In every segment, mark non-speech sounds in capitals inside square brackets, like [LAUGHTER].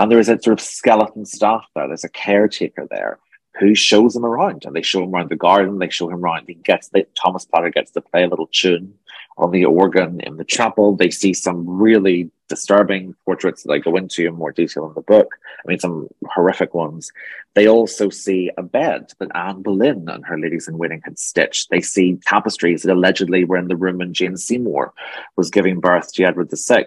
And there is a sort of skeleton staff there. There's a caretaker there who shows him around, and they show him around the garden. They show him around. He gets the, Thomas Platter gets to play a little tune on the organ in the chapel. They see some really disturbing portraits that I go into in more detail in the book. I mean, some horrific ones. They also see a bed that Anne Boleyn and her ladies in waiting had stitched. They see tapestries that allegedly were in the room when Jane Seymour was giving birth to Edward VI.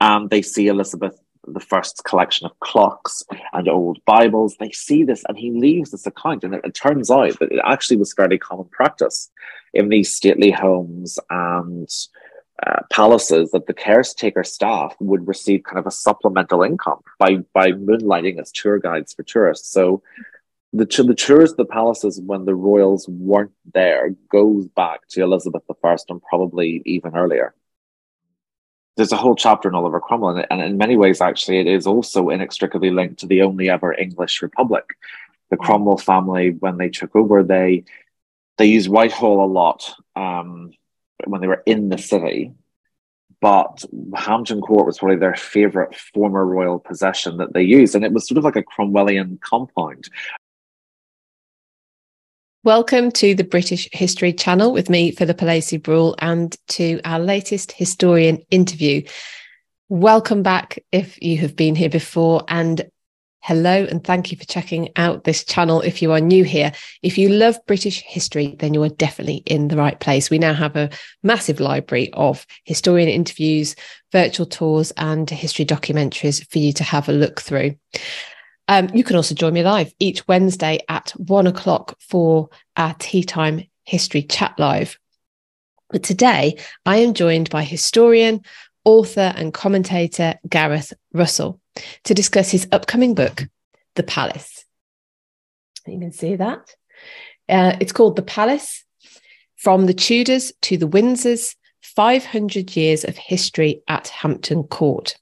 And they see Elizabeth the first collection of clocks and old Bibles. They see this, and he leaves this account, and it, it, turns out that it actually was fairly common practice in these stately homes and uh, palaces that the caretaker staff would receive kind of a supplemental income by by moonlighting as tour guides for tourists. So the the tours of the palaces when the royals weren't there goes back to Elizabeth I and probably even earlier. There's a whole chapter in Oliver Cromwell, and in many ways, actually, it is also inextricably linked to the only ever English Republic. The Cromwell family, when they took over, they they used Whitehall a lot um, when they were in the city, but Hampton Court was probably their favourite former royal possession that they used, and it was sort of like a Cromwellian compound. Welcome to the British History Channel with me, Philippa Lacey Brewell, and to our latest historian interview. Welcome back if you have been here before, and Hello, and thank you for checking out this channel if you are new here. If you love British history, then you are definitely in the right place. We now have a massive library of historian interviews, virtual tours, and history documentaries for you to have a look through. Um, you can also join me live each Wednesday at one o'clock for our Tea Time History Chat Live. But today I am joined by historian, author, and commentator Gareth Russell to discuss his upcoming book, The Palace. You can see that. Uh, it's called The Palace From the Tudors to the Windsors 500 Years of History at Hampton Court.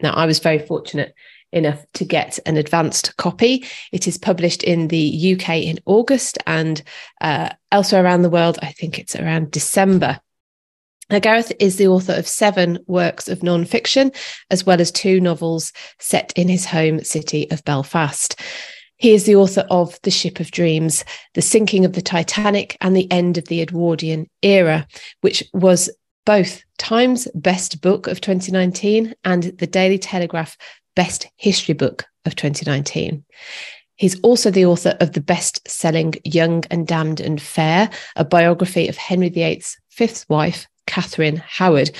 Now, I was very fortunate enough to get an advanced copy. It is published in the UK in August and uh, elsewhere around the world, I think it's around December. Now, Gareth is the author of seven works of non-fiction, as well as two novels set in his home city of Belfast. He is the author of The Ship of Dreams, The Sinking of the Titanic, and The End of the Edwardian Era, which was both Times Best Book of 2019 and the Daily Telegraph Best History Book of 2019. He's also the author of the best selling Young and Damned and Fair, a biography of Henry VIII's fifth wife, Catherine Howard.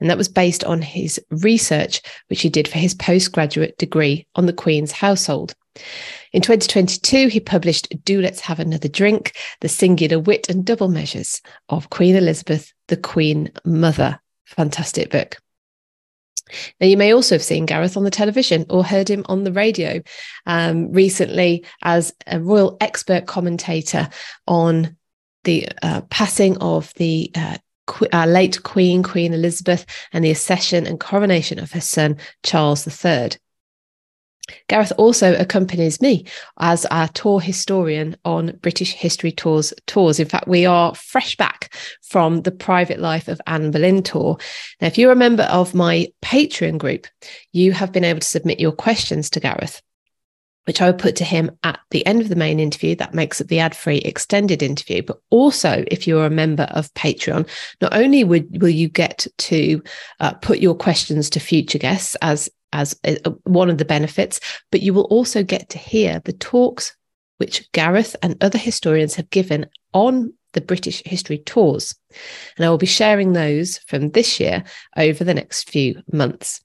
And that was based on his research, which he did for his postgraduate degree on the Queen's household. In 2022, he published Do Let's Have Another Drink The Singular Wit and Double Measures of Queen Elizabeth, the Queen Mother. Fantastic book. Now, you may also have seen Gareth on the television or heard him on the radio um, recently as a royal expert commentator on the uh, passing of the uh, our late Queen, Queen Elizabeth, and the accession and coronation of her son, Charles III. Gareth also accompanies me as our tour historian on British History Tours tours. In fact, we are fresh back from the private life of Anne Boleyn tour. Now, if you're a member of my Patreon group, you have been able to submit your questions to Gareth which I will put to him at the end of the main interview. That makes it the ad free extended interview. But also, if you're a member of Patreon, not only would, will you get to uh, put your questions to future guests as as a, one of the benefits, but you will also get to hear the talks which Gareth and other historians have given on the British history tours. And I will be sharing those from this year over the next few months.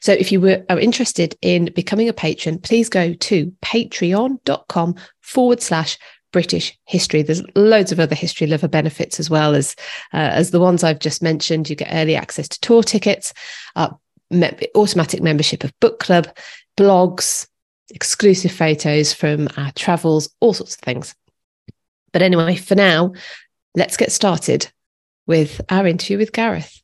So if you were, are interested in becoming a patron, please go to patreon.com forward slash British history. There's loads of other history lover benefits as well as uh, as the ones I've just mentioned. You get early access to tour tickets, uh, me- automatic membership of book club, blogs, exclusive photos from our travels, all sorts of things. But anyway, for now, let's get started with our interview with Gareth.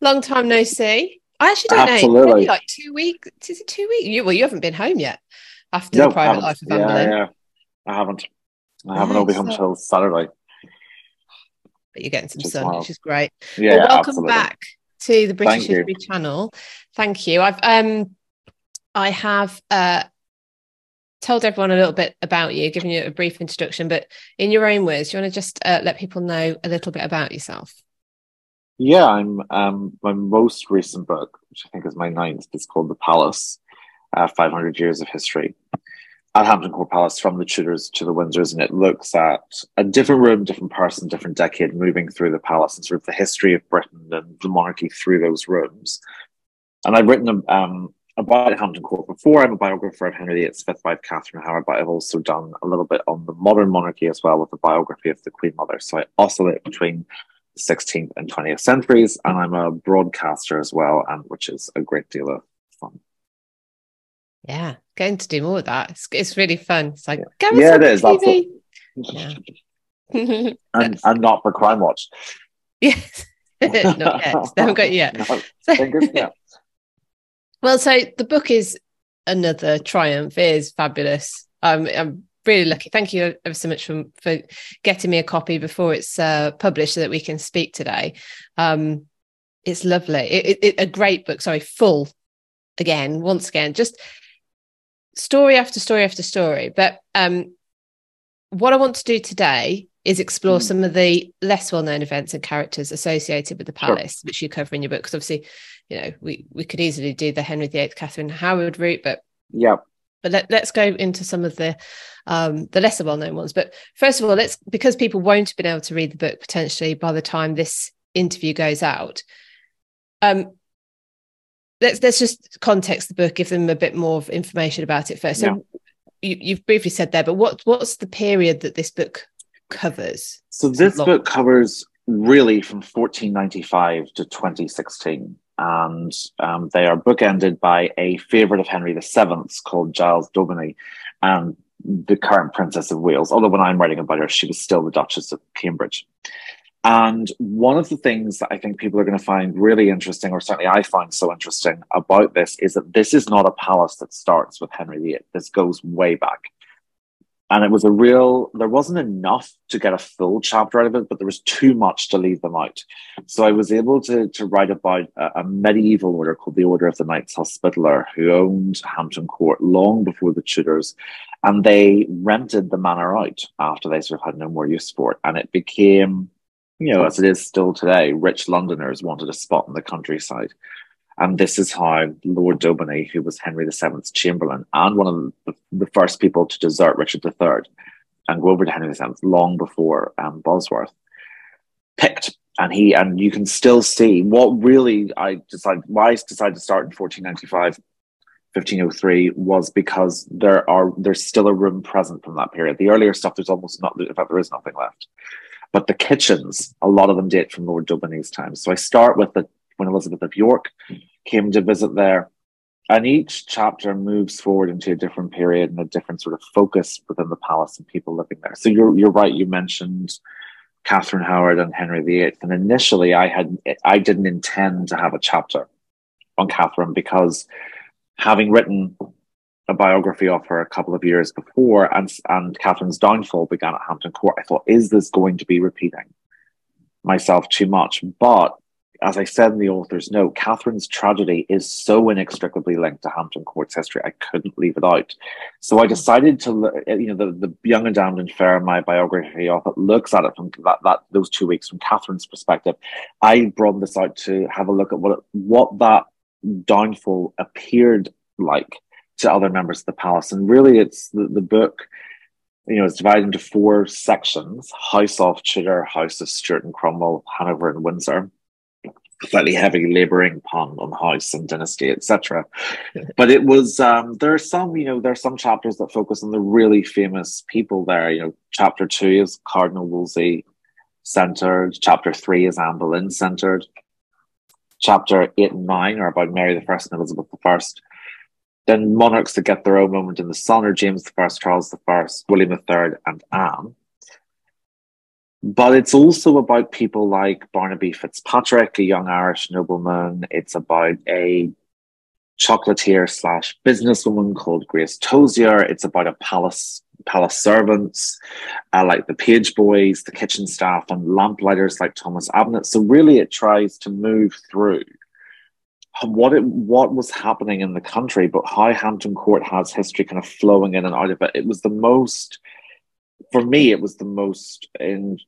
Long time no see. I actually don't Absolutely. know. Maybe like two weeks. Is it two weeks? You, well, you haven't been home yet after no, the private life of Anne yeah, Yeah, I haven't. I haven't. I'll be home until Saturday. but you're getting some sun, wild. which is great. Yeah, well, welcome absolutely. back to the British Thank you. History Channel. Thank you. I've um, I have uh, told everyone a little bit about you, given you a brief introduction, but in your own words, do you want to just uh, let people know a little bit about yourself? Yeah, I'm um my most recent book, which I think is my ninth, is called The Palace, uh, 500 Years of History at Hampton Court Palace from the Tudors to the Windsors, and it looks at a different room, different person, different decade moving through the palace and sort of the history of Britain and the monarchy through those rooms. And I've written um, about Hampton Court before. I'm a biographer of Henry VIII's fifth wife, Catherine Howard, but I've also done a little bit on the modern monarchy as well with the biography of the Queen Mother. So I oscillate between the 16th and 20th centuries, and I'm a broadcaster as well, and which is a great deal of. Yeah, getting to do more of that. It's, it's really fun. It's like, Yeah. go Yeah, on it is, TV. and, Yeah. [LAUGHS] and not for Crime Watch. [LAUGHS] yes. [LAUGHS] Not yet. They haven't got it yet. No, So- yeah. Well, so the book is another triumph. It is fabulous. Um, I'm really lucky. Thank you ever so much for, for getting me a copy before it's uh, published so that we can speak today. Um, it's lovely. It, it, it- a great book. Sorry, full again, once again, just story after story after story. But um, what I want to do today is explore Mm. some of the less well-known events and characters associated with the Sure. palace, which you cover in your book. Because obviously, you know, we we could easily do the Henry VIII, Catherine Howard route, but Yeah, but let, let's go into some of the um, the lesser well-known ones. But first of all, let's because people won't have been able to read the book potentially by the time this interview goes out. Um, let's let's just context the book, give them a bit more of information about it first. So Yeah. you, you've briefly said there, but what what's the period that this book covers? So this long. book covers really from 1495 to 2016, and um, they are bookended by a favourite of Henry VII called Giles Daubeny, and the current Princess of Wales. Although when I'm writing about her, she was still the Duchess of Cambridge. And one of the things that I think people are going to find really interesting, or certainly I find so interesting about this, is that this is not a palace that starts with Henry VIII. This goes way back. And it was a real there wasn't enough to get a full chapter out of it but there was too much to leave them out. So i was able to to write about a, a medieval order called the order of the knights hospitaller who owned hampton court long before the tudors and they rented the manor out after they sort of had no more use for it. And it became you know as it is still today rich londoners wanted a spot in the countryside and this is how Lord Daubeny, who was Henry VII's chamberlain and one of the, the first people to desert Richard III and go over to Henry VII long before um, Bosworth, picked. And he and you can still see what really I decided why I decided to start in 1495, 1503 was because there are there's still a room present from that period. The earlier stuff there's almost not in fact there is nothing left. But the kitchens, a lot of them date from Lord Daubeny's time. So I start with the when Elizabeth of York came to visit there. And each chapter moves forward into a different period and a different sort of focus within the palace and people living there. So you're you're right. You mentioned Catherine Howard and Henry VIII, and initially I had I didn't intend to have a chapter on Catherine because having written a biography of her a couple of years before, and and Catherine's downfall began at Hampton Court, I thought, is this going to be repeating myself too much? But as I said in the author's note, Catherine's tragedy is so inextricably linked to Hampton Court's history. I couldn't leave it out. So I decided to, look- eh, you know, the, the Young and Damned and Fair, my biography of it, looks at it from that, that those two weeks from Catherine's perspective. I brought this out to have a look at what what that downfall appeared like to other members of the palace. And really, it's the, the book you know, it's divided into four sections House of Tudor, House of Stuart and Cromwell, Hanover and Windsor. Slightly heavy labouring pun on house and dynasty, etc. but it was um, there are some, you know, there are some chapters that focus on the really famous people there. You know, chapter two is Cardinal Wolsey centered. Chapter three is Anne Boleyn centered. Chapter eight and nine are about Mary the First and Elizabeth the First. Then monarchs that get their own moment in the sun are James First, Charles First, William Third, and Anne. But it's also about people like Barnaby Fitzpatrick, a young Irish nobleman. It's about a chocolatier slash businesswoman called Grace Tozier. It's about a palace palace servants, uh, like the page boys, the kitchen staff, and lamplighters like Thomas Abnett. So really, it tries to move through what it what was happening in the country, but how Hampton Court has history kind of flowing in and out of it. It was the most, for me, it was the most. In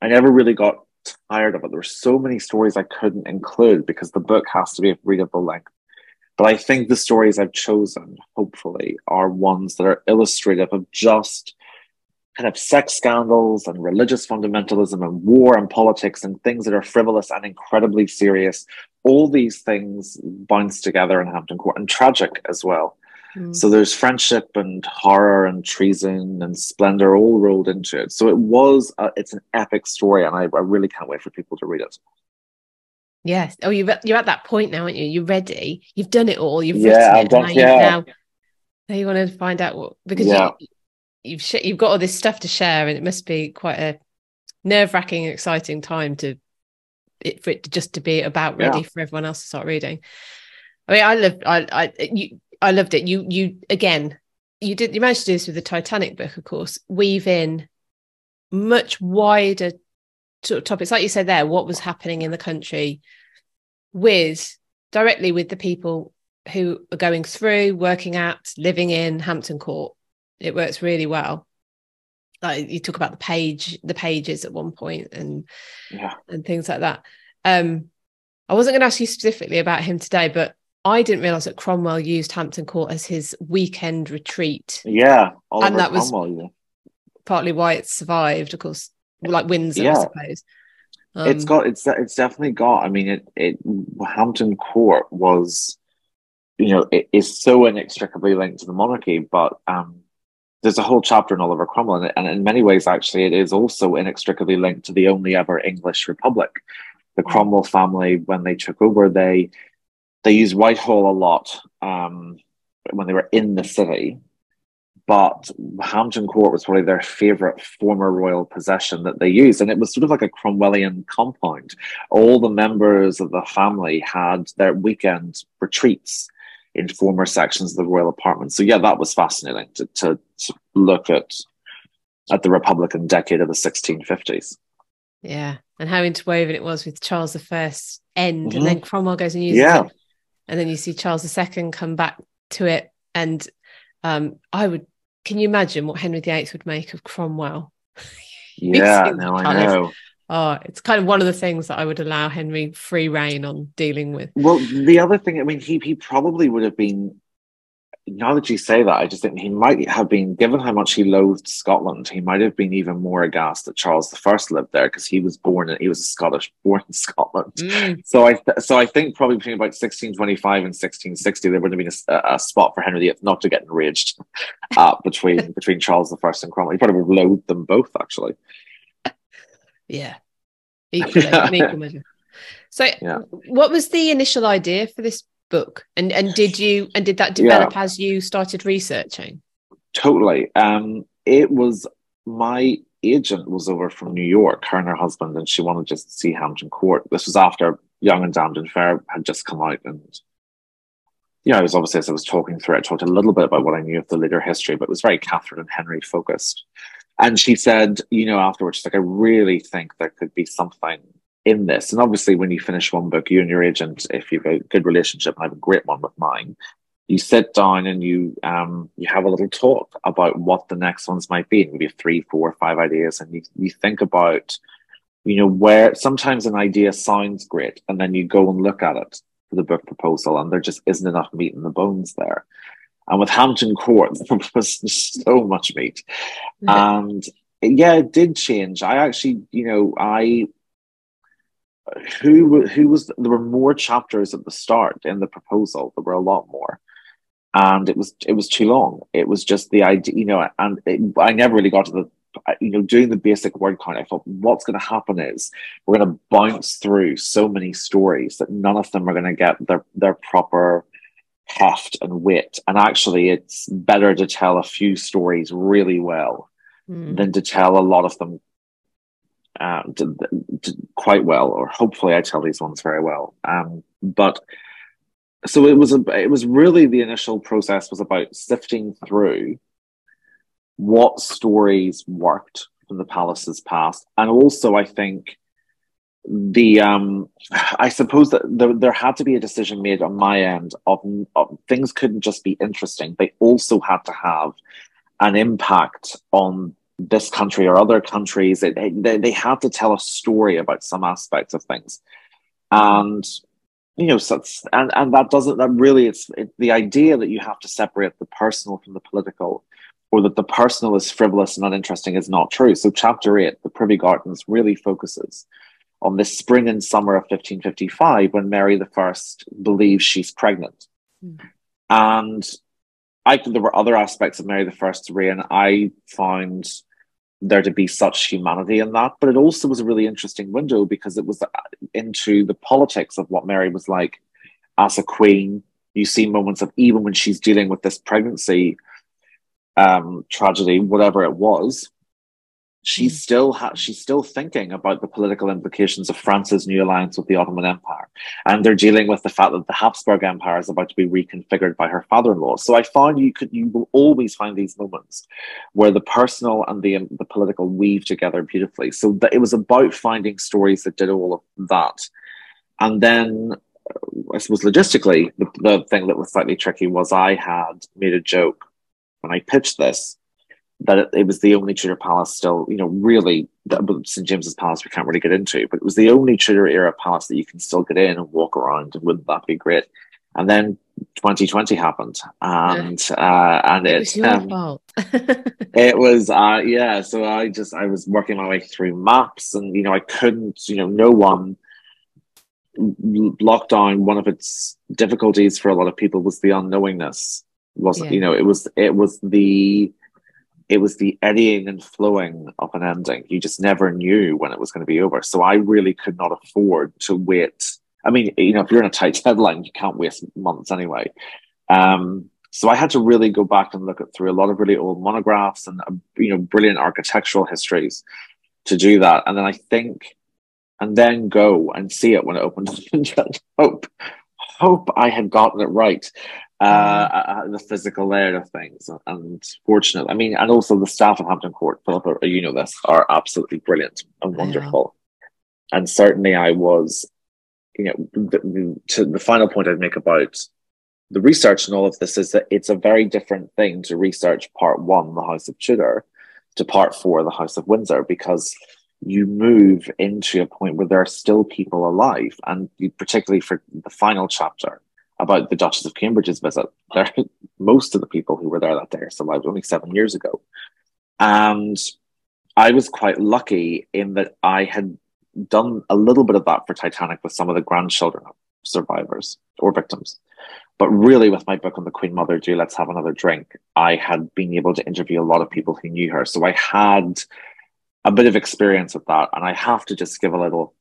I never really got tired of it. There were so many stories I couldn't include because the book has to be of readable length. But I think the stories I've chosen, hopefully, are ones that are illustrative of just kind of sex scandals and religious fundamentalism and war and politics and things that are frivolous and incredibly serious. All these things bounce together in Hampton Court and tragic as well. Mm. So there's friendship and horror and treason and splendor all rolled into it. So it was, a, it's an epic story, and I, I really can't wait for people to read it. Yes. Oh, you're you're at that point now, aren't you? You're ready. You've done it all. You've yeah, written it. Done, yeah. Now, now you want to find out what because yeah. you, you've sh- you've got all this stuff to share, and it must be quite a nerve wracking, exciting time to it for it to just to be about ready yeah. for everyone else to start reading. I mean, I loved I I you I loved it. You you again you did you managed to do this with the Titanic book, of course. Weave in much wider sort of topics, like you said there, what was happening in the country with directly with the people who are going through, working at, living in Hampton Court. It works really well. Like you talk about the page, the pages at one point and yeah. and things like that. Um, I wasn't going to ask you specifically about him today, but I didn't realize that Cromwell used Hampton Court as his weekend retreat. Yeah, Oliver and that Cromwell, was yeah. partly why it survived. Of course, like Windsor, yeah. I suppose. Um, it's got it's it's definitely got. I mean, it it Hampton Court was, you know, it is so inextricably linked to the monarchy, but um, there's a whole chapter in Oliver Cromwell, and, in many ways, actually, it is also inextricably linked to the only ever English republic. The mm. Cromwell family, when they took over, they they used Whitehall a lot um, when they were in the city but Hampton Court was probably their favourite former royal possession that they used. And it was sort of like a Cromwellian compound. All the members of the family had their weekend retreats in former sections of the royal apartment. So yeah, that was fascinating to, to, to look at at the Republican decade of the 1650s. Yeah, and how interwoven it was with Charles I's end, mm-hmm. and then Cromwell goes and uses yeah. it, and then you see Charles II come back to it, and um, I would can you imagine what Henry VIII would make of Cromwell? [LAUGHS] Yeah, no, I know. Oh, it's kind of one of the things that I would allow Henry free reign on dealing with. Well, the other thing, I mean, he he probably would have been now that you say that, I just think he might have been, given how much he loathed Scotland, he might have been even more aghast that Charles I lived there because he was born in, he was a Scottish, [LAUGHS] born in Scotland. Mm. So I, so I think probably between about 1625 and 1660, there would have been a, a spot for Henry VIII not to get enraged uh, between [LAUGHS] between Charles I and Cromwell. He probably would have loathed them both, actually. Yeah, [LAUGHS] equally, equal So, yeah. what was the initial idea for this book and and did you and did that develop yeah. as you started researching totally um it was my agent was over from new york her and her husband and she wanted just to see hampton court this was after young and damned and fair had just come out and you know, I was obviously as I was talking through, I talked a little bit about what I knew of the later history, but it was very Catherine and Henry focused. And she said, you know, afterwards, like, I really think there could be something in this. And obviously, when you finish one book, you and your agent, if you have a good relationship, and I have a great one with mine, you sit down and you um you have a little talk about what the next ones might be. And maybe three, four, five ideas, and you you think about you know where sometimes an idea sounds great, and then you go and look at it for the book proposal, and there just isn't enough meat in the bones there. And with Hampton Court, [LAUGHS] there was so much meat, yeah. and yeah, it did change. I actually, you know, I who who was there were more chapters at the start in the proposal there were a lot more and it was it was too long it was just the idea you know and it, i never really got to the you know doing the basic word count i thought what's going to happen is we're going to bounce through so many stories that none of them are going to get their their proper heft and wit and actually it's better to tell a few stories really well mm. than to tell a lot of them uh, quite well, or hopefully I tell these ones very well. Um, but so it was a, it was really the initial process was about sifting through what stories worked from the palace's past, and also I think the um i suppose that there, there had to be a decision made on my end of, of, things couldn't just be interesting. They also had to have an impact on this country or other countries. It, they, they had to tell a story about some aspects of things. And you know so and and that doesn't that really it's it, the idea that you have to separate the personal from the political or that the personal is frivolous and uninteresting is not true. So chapter 8 the privy gardens really focuses on the spring and summer of 1555 when Mary I believes she's pregnant. Mm. And I think there were other aspects of Mary I's reign I found there to be such humanity in that, but it also was a really interesting window because it was into the politics of what Mary was like as a queen. You see moments of even when she's dealing with this pregnancy um, tragedy, whatever it was, she's mm. still ha- she's still thinking about the political implications of France's new alliance with the Ottoman Empire, and they're dealing with the fact that the Habsburg Empire is about to be reconfigured by her father-in-law. So I found you could you will always find these moments where the personal and the the political weave together beautifully. So that it was about finding stories that did all of that, and then. I suppose logistically, the, the thing that was slightly tricky was I had made a joke when I pitched this that it, it, was the only Tudor palace still, you know, really, St. James's Palace we can't really get into, but it was the only Tudor era palace that you can still get in and walk around. And wouldn't that be great? And then 2020 happened, and uh, and it, it was your um, fault. [LAUGHS] it was, uh, yeah. So I just I was working my way through maps, and you know I couldn't, you know, no one lockdown. One of its difficulties for a lot of people was the unknowingness. Was yeah. you know it was it was the it was the eddying and flowing of an ending. You just never knew when it was going to be over. So I really could not afford to wait. I mean, you know, if you're in a tight [LAUGHS] deadline, you can't waste months anyway. Um, so I had to really go back and look at through a lot of really old monographs and you know brilliant architectural histories to do that. And then I think, and then go and see it when it opened. [LAUGHS] hope, hope I had gotten it right. Uh, mm. uh, the physical layer of things. And fortunately, I mean, and also the staff at Hampton Court, Philippa, you know this, are absolutely brilliant and wonderful. Yeah. And certainly, I was, you know, the, to the final point I'd make about the research and all of this is that it's a very different thing to research part one, the House of Tudor, to part four, the House of Windsor, because you move into a point where there are still people alive, and particularly for the final chapter about the Duchess of Cambridge's visit. There, [LAUGHS] most of the people who were there that day alive, only seven years ago. And I was quite lucky in that I had done a little bit of that for Titanic with some of the grandchildren of survivors or victims. But really, with my book on the Queen Mother, Do Let's Have Another Drink, I had been able to interview a lot of people who knew her. So I had a bit of experience with that. And I have to just give a little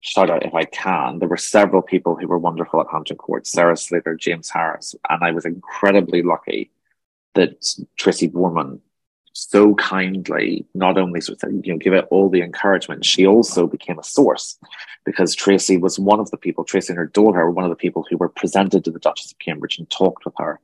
shout out if I can. There were several people who were wonderful at Hampton Court, Sarah Slater, James Harris, and I was incredibly lucky that Tracy Borman so kindly not only sort of, you know give it all the encouragement, she also became a source because Tracy was one of the people, Tracy and her daughter were one of the people who were presented to the Duchess of Cambridge and talked with her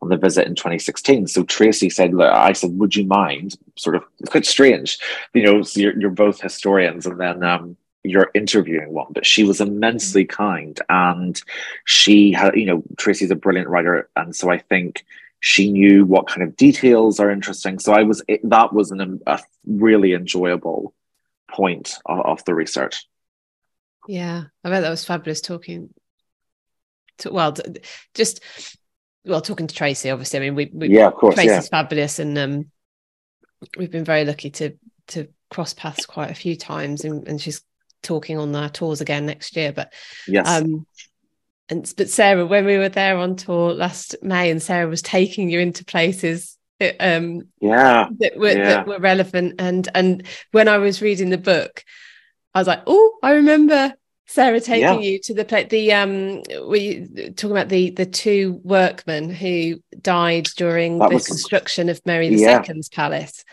on the visit in 2016. So Tracy said, I said, would you mind? Sort of it's quite strange, you know, so you're, you're both historians. And then um, you're interviewing one, but she was immensely mm. kind and she had, you know, Tracy's a brilliant writer. And so I think she knew what kind of details are interesting. So I was, it, that was an, a really enjoyable point of, of, the research. Yeah, I bet that was fabulous talking to, well, just, well, talking to Tracy, obviously. I mean, we, we yeah, of course, Tracy's yeah. fabulous. And um, we've been very lucky to, to cross paths quite a few times and, and she's talking on our tours again next year. But yes. Um, and but Sarah, when we were there on tour last May, and Sarah was taking you into places that, um, yeah, that were yeah. that were relevant. And and when I was reading the book, I was like, oh, I remember Sarah taking yeah. you to the place. The um, we talking about the the two workmen who died during that the construction of Mary II's yeah. palace,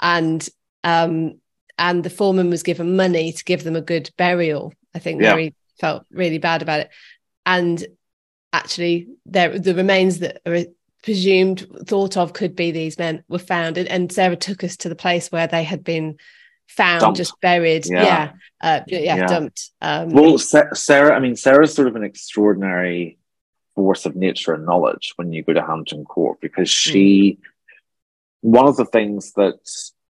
and um, and the foreman was given money to give them a good burial. I think yeah. Mary felt really bad about it. And actually, there the remains that are presumed thought of could be these men were found and, and sarah took us to the place where they had been found dumped. just buried yeah yeah, uh, yeah, yeah. dumped um, well sarah i mean sarah's sort of an extraordinary force of nature and knowledge when you go to hampton court because she mm. one of the things that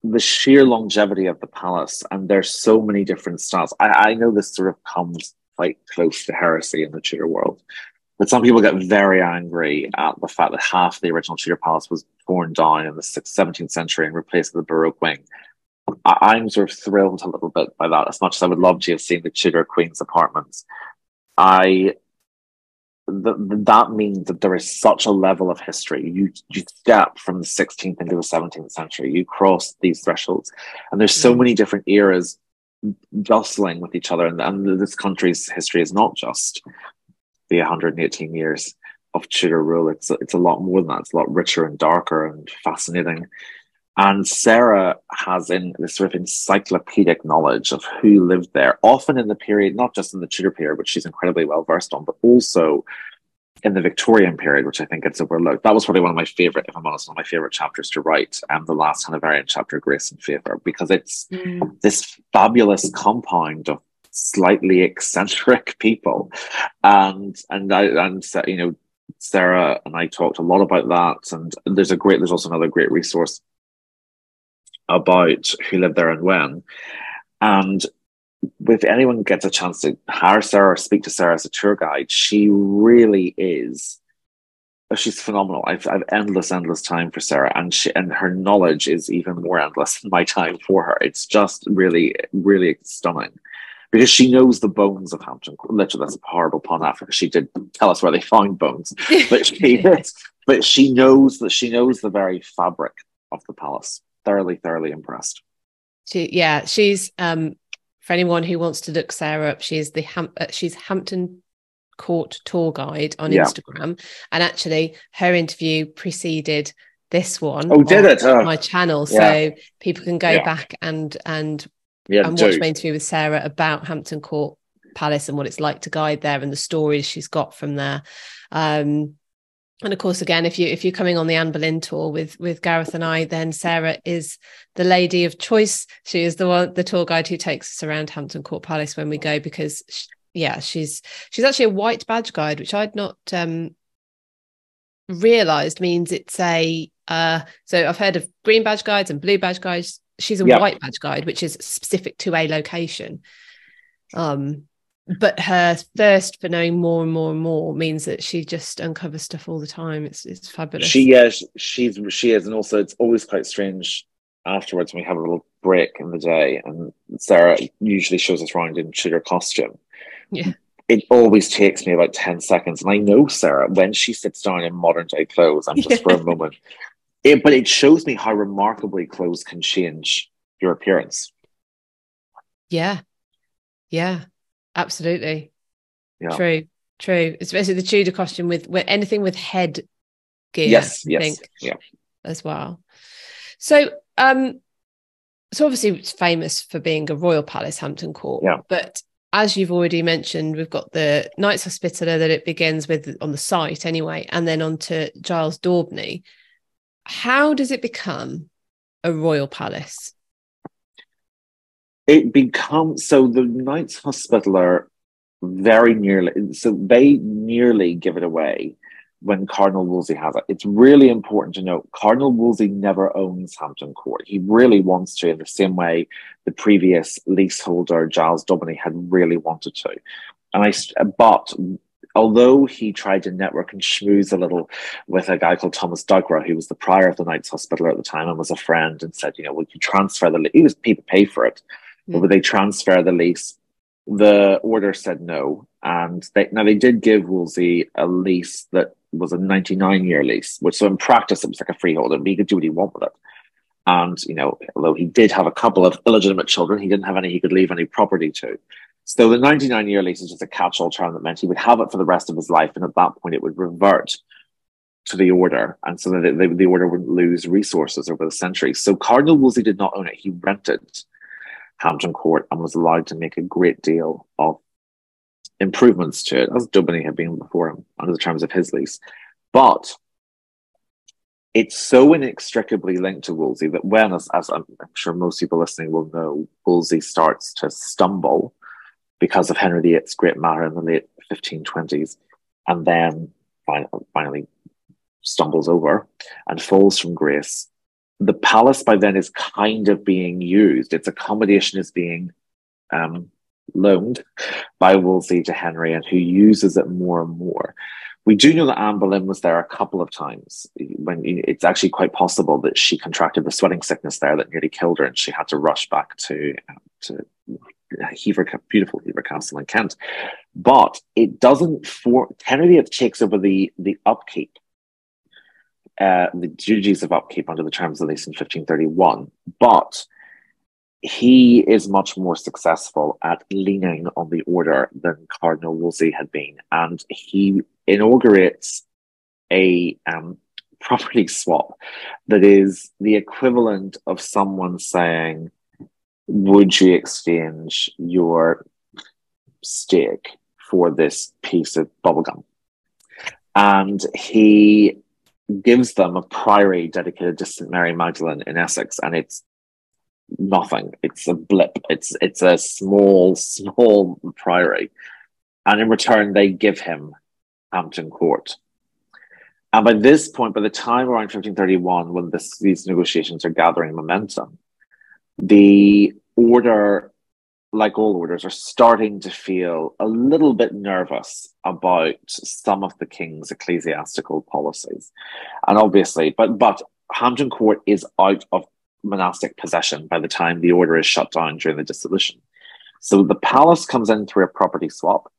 the sheer longevity of the palace and there's so many different styles I, I know this sort of comes quite close to heresy in the tudor world but some people get very angry at the fact that half the original Tudor Palace was torn down in the 17th century and replaced with a Baroque wing. I- am sort of thrilled a little bit by that, as much as I would love to have seen the Tudor Queen's apartments. I th- that means that there is such a level of history. You you step from the 16th into the 17th century. You cross these thresholds, and there's so mm. many different eras jostling with each other. And, and this country's history is not just the 118 years of Tudor rule. It's it's a lot more than that. It's a lot richer and darker and fascinating. And Sarah has in this sort of encyclopedic knowledge of who lived there, often in the period, not just in the Tudor period, which she's incredibly well versed on, but also in the Victorian period, which I think gets overlooked. That was probably one of my favorite, if I'm honest, one of my favorite chapters to write, and um, the last Hanoverian chapter, Grace and Favor, because it's mm. this fabulous compound of slightly eccentric people, and and I and you know Sarah and I talked a lot about that, and there's a great there's also another great resource about who lived there and when, and if anyone gets a chance to hire Sarah or speak to Sarah as a tour guide, she really is. Oh, she's phenomenal. I've, I've endless, endless time for Sarah, and she and her knowledge is even more endless [LAUGHS] than my time for her. It's just really, really stunning because she knows the bones of Hampton. Literally, that's a horrible pun after she did tell us where they found bones, [LAUGHS] but she but she knows that she knows the very fabric of the palace. Thoroughly, thoroughly impressed. She, yeah, she's um for anyone who wants to look Sarah up, she's the Ham- uh, she's Hampton Court tour guide on yeah. Instagram, and actually her interview preceded this one. Oh, did it? Oh. My channel, yeah. so people can go yeah. back and and yeah, and watch my interview with Sarah about Hampton Court Palace and what it's like to guide there and the stories she's got from there. Um, and of course, again, if you if you're coming on the Anne Boleyn tour with with Gareth and I, then Sarah is the lady of choice. She is the one the tour guide who takes us around Hampton Court Palace when we go because she, yeah, she's she's actually a white badge guide, which I'd not um, realized means it's a uh, so I've heard of green badge guides and blue badge guides she's a yep. white badge guide, which is specific to a location. Um, but her thirst for knowing more and more and more means that she just uncovers stuff all the time. It's it's fabulous. She yeah, she's she is, and also it's always quite strange afterwards when we have a little break in the day, and Sarah usually shows us around in Tudor costume. Yeah. It always takes me about 10 seconds. And I know Sarah, when she sits down in modern day clothes, I'm just for a [LAUGHS] moment it, but it shows me how remarkably clothes can change your appearance. Yeah. Yeah. Absolutely. Yeah. True. True. Especially the Tudor costume with, with anything with head gear. Yes. I yes. Think, yeah. As well. So, um, so obviously it's famous for being a royal palace, Hampton Court. Yeah. But as you've already mentioned, we've got the Knights Hospitaller that it begins with on the site anyway, and then on to Giles Daubeny how does it become a royal palace? It becomes so the Knights Hospitaller very nearly so they nearly give it away when Cardinal Wolsey has it. It's really important to note Cardinal Wolsey never owns Hampton Court. He really wants to, in the same way the previous leaseholder Giles Daubeny had really wanted to. And I, but although he tried to network and schmooze a little with a guy called Thomas Docwra, who was the prior of the Knights Hospital at the time and was a friend, and said, you know, would you transfer the? He was people pay for it, mm. would they transfer the lease? The order said no, and they, now they did give Wolsey a lease that was a 99 year lease, which so in practice it was like a freeholder, but he could do what he wanted with it. And you know, although he did have a couple of illegitimate children, he didn't have any he could leave any property to. So the 99 year lease is just a catch all term that meant he would have it for the rest of his life. And at that point, it would revert to the order. And so that the, the order wouldn't lose resources over the centuries. So Cardinal Wolsey did not own it. He rented Hampton Court and was allowed to make a great deal of improvements to it, as Daubeny had been before him under the terms of his lease. But it's so inextricably linked to Wolsey that when, as, as I'm, sure most people listening will know, Wolsey starts to stumble because of Henry VIII's great matter in the late 1520s, and then finally stumbles over and falls from grace. The palace by then is kind of being used. Its accommodation is being um, loaned by Wolsey to Henry, and who uses it more and more. We do know that Anne Boleyn was there a couple of times. When it's actually quite possible that she contracted the sweating sickness there that nearly killed her, and she had to rush back to to Hever, beautiful Hever Castle in Kent. But it doesn't. For Henry VIII takes over the the upkeep, uh, the duties of upkeep under the terms of lease in 1531. But he is much more successful at leaning on the order than Cardinal Wolsey had been, and he inaugurates a um, [LAUGHS] property swap that is the equivalent of someone saying, "Would you exchange your stake for this piece of bubblegum?" And he gives them a priory dedicated to St Mary Magdalene in Essex, and it's nothing. It's a blip. It's it's a small, [LAUGHS] small priory. And in return, they give him Hampton Court. And by this point, by the time around 1531, when this, these negotiations are gathering momentum, the order, like all orders, are starting to feel a little bit nervous about some of the king's ecclesiastical policies. And obviously, but but Hampton Court is out of monastic possession by the time the order is shut down during the dissolution. So the palace comes in through a property swap.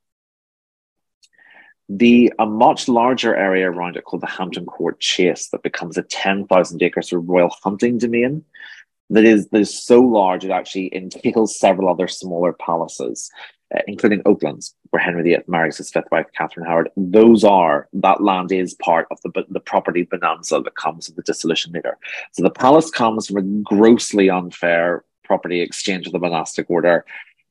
The a much larger area around it called the Hampton Court Chase that becomes a 10,000 acres of royal hunting domain that is that is so large it actually entails several other smaller palaces uh, including Oatlands, where Henry VIII marries his fifth wife, Catherine Howard. Those are, that land is part of the, the property bonanza that comes with the dissolution later. So the palace comes from a grossly unfair property exchange of the monastic order.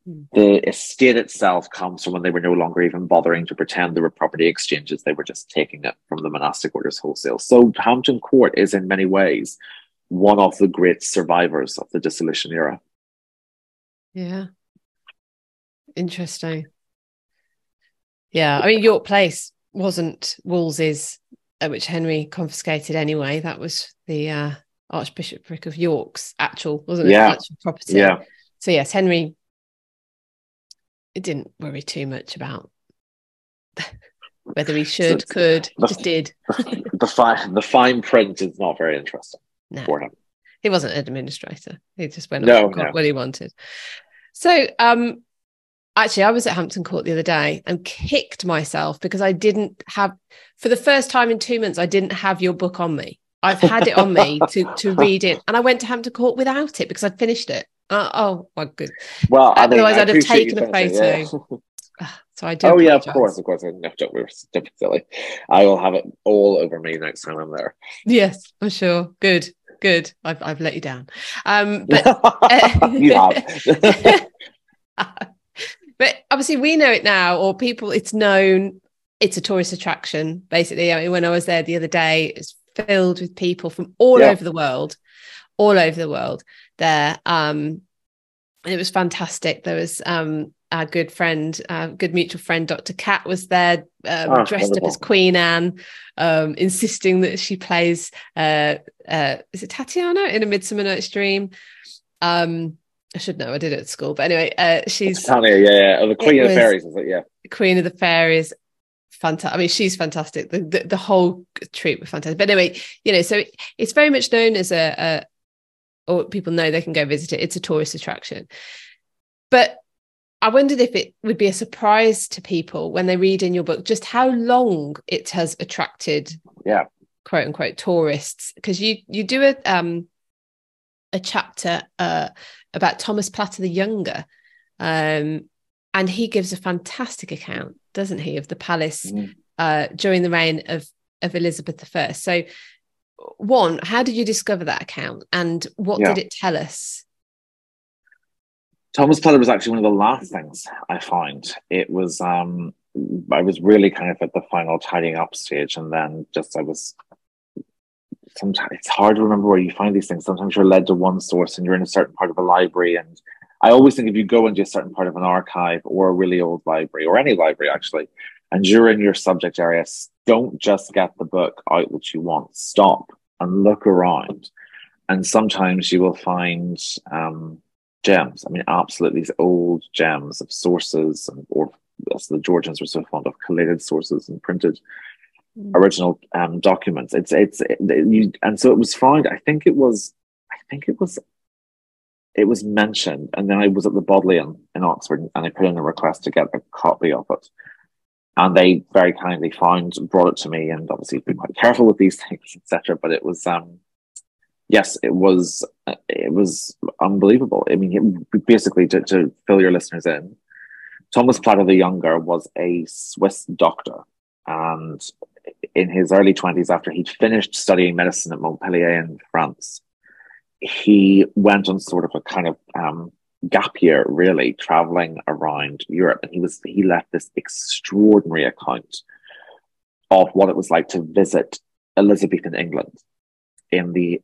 Hmm. The estate itself comes from when they were no longer even bothering to pretend there were property exchanges. They were just taking it from the monastic orders wholesale. So Hampton Court is in many ways one of the great survivors of the dissolution era. Yeah. Interesting. Yeah, I mean York Place wasn't Wolsey's, uh, which Henry confiscated anyway. That was the uh, Archbishopric of York's actual, wasn't it? Yeah. Actual property. Yeah. So yes, Henry. It didn't worry too much about [LAUGHS] whether he should, so could, the, just did. [LAUGHS] the, the fine, the fine print is not very interesting no. for him. He wasn't an administrator. He just went no, no. what he wanted. So, um, actually i was at hampton court the other day and kicked myself because i didn't have for the first time in two months i didn't have your book on me i've had it on me [LAUGHS] to to read it and i went to hampton court without it because i'd finished it uh, oh my good well otherwise I would have taken a photo yeah. [SIGHS] [LAUGHS] so i do oh apologize. yeah of course of course no, don't we're silly i will have it all over me next time i'm there yes i'm sure good good i've, I've let you down um [LAUGHS] but [LAUGHS] you have [LAUGHS] but obviously, we know it now, or people, it's known it's a tourist attraction, basically. I mean, when I was there the other day, it's filled with people from all yeah. over the world, all over the world there. Um, and it was fantastic. There was um, our good friend, our good mutual friend, Dr. Cat, was there, um, oh, dressed wonderful. up as Queen Anne, um, insisting that she plays, uh, uh, is it Tatiana in A Midsummer Night's Dream? Um, I should know. I did it at school, but anyway, uh, she's Tanya. Yeah, yeah. Oh, the Queen of the Fairies, is it? Yeah, Queen of the Fairies. Fantastic. I mean, she's fantastic. The, the, the whole troupe was fantastic. But anyway, you know, so it's very much known as a, a, or people know they can go visit it. It's a tourist attraction. But I wondered if it would be a surprise to people when they read in your book just how long it has attracted, yeah, quote unquote tourists. Because you you do a um a chapter uh about Thomas Platter the Younger. Um, and he gives a fantastic account, doesn't he, of the palace mm. uh, during the reign of, of Elizabeth I. So, one, how did you discover that account and what yeah. did it tell us? Thomas Platter was actually one of the last things I found. It was, um, I was really kind of at the final tidying up stage, and then just I was sometimes it's hard to remember where you find these things. Sometimes you're led to one source and you're in a certain part of a library. And I always think if you go into a certain part of an archive or a really old library or any library actually, and you're in your subject area, don't just get the book out that you want. Stop and look around. And sometimes you will find um, gems. I mean, absolutely these old gems of sources and or as the Georgians were so fond of collated sources and printed mm. original um, documents. It's it's it, you, and so it was found. I think it was. I think it was. It was mentioned, and then I was at the Bodleian in Oxford, and I put in a request to get a copy of it. And they very kindly found, brought it to me, and obviously be quite careful with these things, [LAUGHS] etc. But it was, um, yes, it was, it was unbelievable. I mean, basically, to, to fill your listeners in, Thomas Platter the Younger was a Swiss doctor, and in his early 20s, after he'd finished studying medicine at Montpellier in France, he went on sort of a kind of um, gap year, really, traveling around Europe. And he was he left this extraordinary account of what it was like to visit Elizabethan England in the